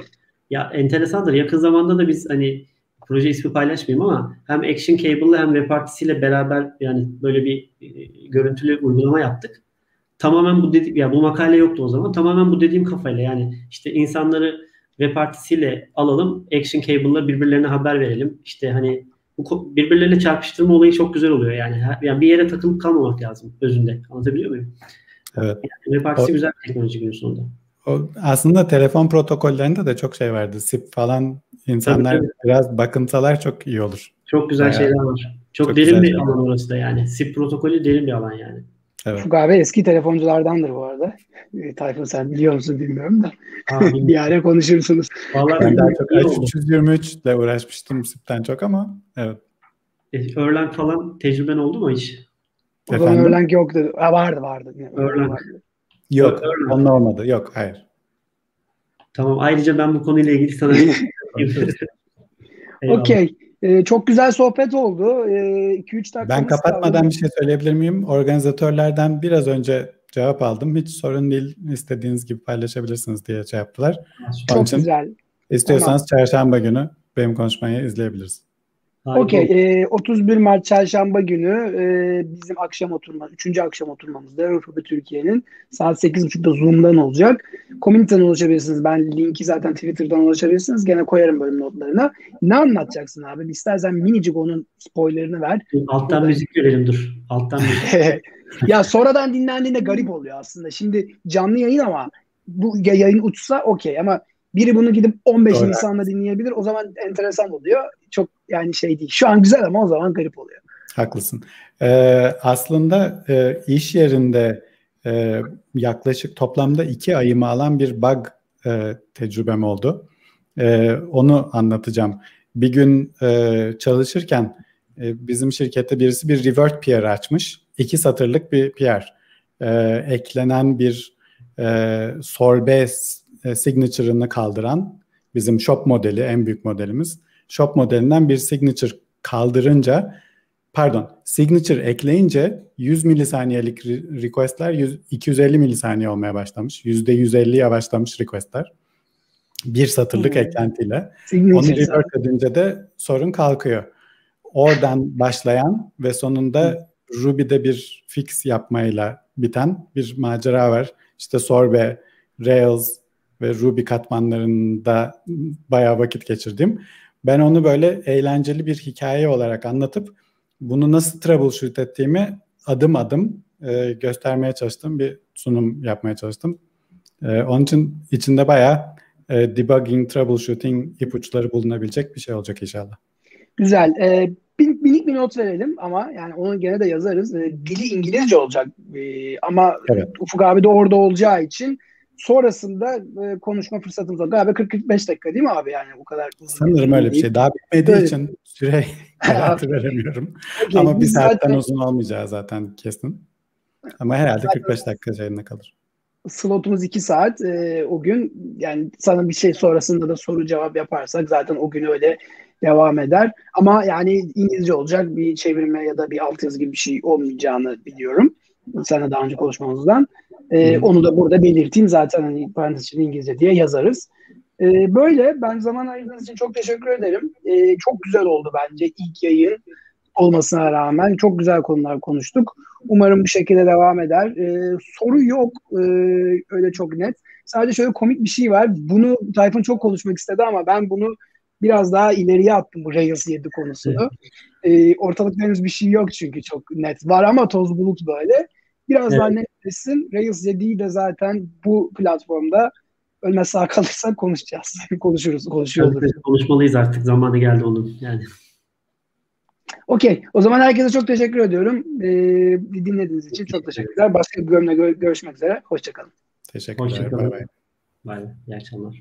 Ya enteresandır. Yakın zamanda da biz hani proje ismi paylaşmayayım ama hem Action Cable'la hem Web ile beraber yani böyle bir e, görüntülü uygulama yaptık. Tamamen bu dedi ya bu makale yoktu o zaman. Tamamen bu dediğim kafayla yani işte insanları web partisiyle alalım, Action Cable'la birbirlerine haber verelim. İşte hani bu birbirleriyle çarpıştırma olayı çok güzel oluyor yani. Yani bir yere takılıp kalmamak lazım özünde. Anlatabiliyor muyum? Evet. Yani web partisi o, güzel teknoloji günün sonunda. O, aslında telefon protokollerinde de çok şey vardı. SIP falan insanlar tabii, tabii. biraz bakınsalar çok iyi olur. Çok güzel Bayağı, şeyler var. Çok, çok derin bir alan orası da yani. SIP protokolü derin bir alan yani. Evet. Şu galiba eski telefonculardandır bu arada. E, Tayfun sen biliyor musun bilmiyorum da. bir ara konuşursunuz. Vallahi ben daha çok H323 ile uğraşmıştım SIP'ten çok ama evet. E, Erlang falan tecrüben oldu mu hiç? O zaman Erlang yoktu. Ha, vardı vardı. Erlang. Yok, Erlang. onunla olmadı. Yok, hayır. Tamam, ayrıca ben bu konuyla ilgili sana Okey. Ee, çok güzel sohbet oldu. 2-3 ee, dakika. Ben kapatmadan bir şey söyleyebilir miyim? Organizatörlerden biraz önce cevap aldım. Hiç sorun değil. İstediğiniz gibi paylaşabilirsiniz diye şey yaptılar. Çok güzel. İstiyorsanız tamam. çarşamba günü benim konuşmayı izleyebiliriz. Okey. E, 31 Mart Çarşamba günü e, bizim akşam oturma, üçüncü akşam oturmamızda Avrupa Türkiye'nin saat 8.30'da Zoom'dan olacak. Komüniteden ulaşabilirsiniz. Ben linki zaten Twitter'dan ulaşabilirsiniz. Gene koyarım bölüm notlarına. Ne anlatacaksın abi? İstersen minicik onun spoilerını ver. Alttan Burada... müzik görelim dur. Alttan müzik. ya sonradan dinlendiğinde garip oluyor aslında. Şimdi canlı yayın ama bu yayın uçsa okey ama biri bunu gidip 15 Doğru. Nisan'da dinleyebilir. O zaman enteresan oluyor. Çok yani şey değil. Şu an güzel ama o zaman garip oluyor. Haklısın. Ee, aslında e, iş yerinde e, yaklaşık toplamda iki ayımı alan bir bug e, tecrübem oldu. E, onu anlatacağım. Bir gün e, çalışırken e, bizim şirkette birisi bir revert PR açmış. İki satırlık bir PR. E, eklenen bir e, sorbe e, signature'ını kaldıran bizim shop modeli en büyük modelimiz. Shop modelinden bir signature kaldırınca pardon signature ekleyince 100 milisaniyelik requestler 100, 250 milisaniye olmaya başlamış. %150 yavaşlamış requestler. Bir satırlık hmm. eklentiyle. Signature Onu revert edince de sorun kalkıyor. Oradan başlayan ve sonunda hmm. Ruby'de bir fix yapmayla biten bir macera var. İşte Sorbe, Rails, ve Ruby katmanlarında bayağı vakit geçirdim. Ben onu böyle eğlenceli bir hikaye olarak anlatıp bunu nasıl troubleshoot ettiğimi adım adım e, göstermeye çalıştım. Bir sunum yapmaya çalıştım. E, onun için içinde bayağı e, debugging, troubleshooting ipuçları bulunabilecek bir şey olacak inşallah. Güzel. E, minik bir not verelim ama yani onu gene de yazarız. E, dili İngilizce olacak e, ama evet. Ufuk abi de orada olacağı için sonrasında e, konuşma fırsatımız var. Galiba 40-45 dakika değil mi abi yani bu kadar? Sanırım öyle bir şey. Daha bitmediği evet. için süre kararı veremiyorum. Okay, Ama bir saatten zaten... uzun olmayacağı zaten kesin. Ama herhalde 45 dakika üzerinde kalır. Slotumuz 2 saat. E, o gün yani sana bir şey sonrasında da soru cevap yaparsak zaten o gün öyle devam eder. Ama yani İngilizce olacak bir çevirme ya da bir altyazı gibi bir şey olmayacağını biliyorum. Sana daha önce konuşmamızdan. E, onu da burada belirteyim zaten hani parantez içinde İngilizce diye yazarız. E, böyle ben zaman ayırdığınız için çok teşekkür ederim. E, çok güzel oldu bence ilk yayın. olmasına rağmen çok güzel konular konuştuk. Umarım bu şekilde devam eder. Ee, soru yok ee, öyle çok net. Sadece şöyle komik bir şey var. Bunu Tayfun çok konuşmak istedi ama ben bunu biraz daha ileriye attım bu Rails 7 konusunu. Ee, ortalıkta henüz bir şey yok çünkü çok net. Var ama toz bulut böyle. Biraz evet. daha netleşsin. Rails 7'yi de zaten bu platformda ölmez sağ kalırsa konuşacağız. Konuşuruz, konuşuyor oluruz. Konuşmalıyız artık. Zamanı geldi onun yani. Okey. O zaman herkese çok teşekkür ediyorum. Ee, dinlediğiniz için çok teşekkürler. Başka bir bölümde gö- görüşmek üzere. Hoşçakalın. Teşekkürler. Bay bay. Bay bay. İyi akşamlar.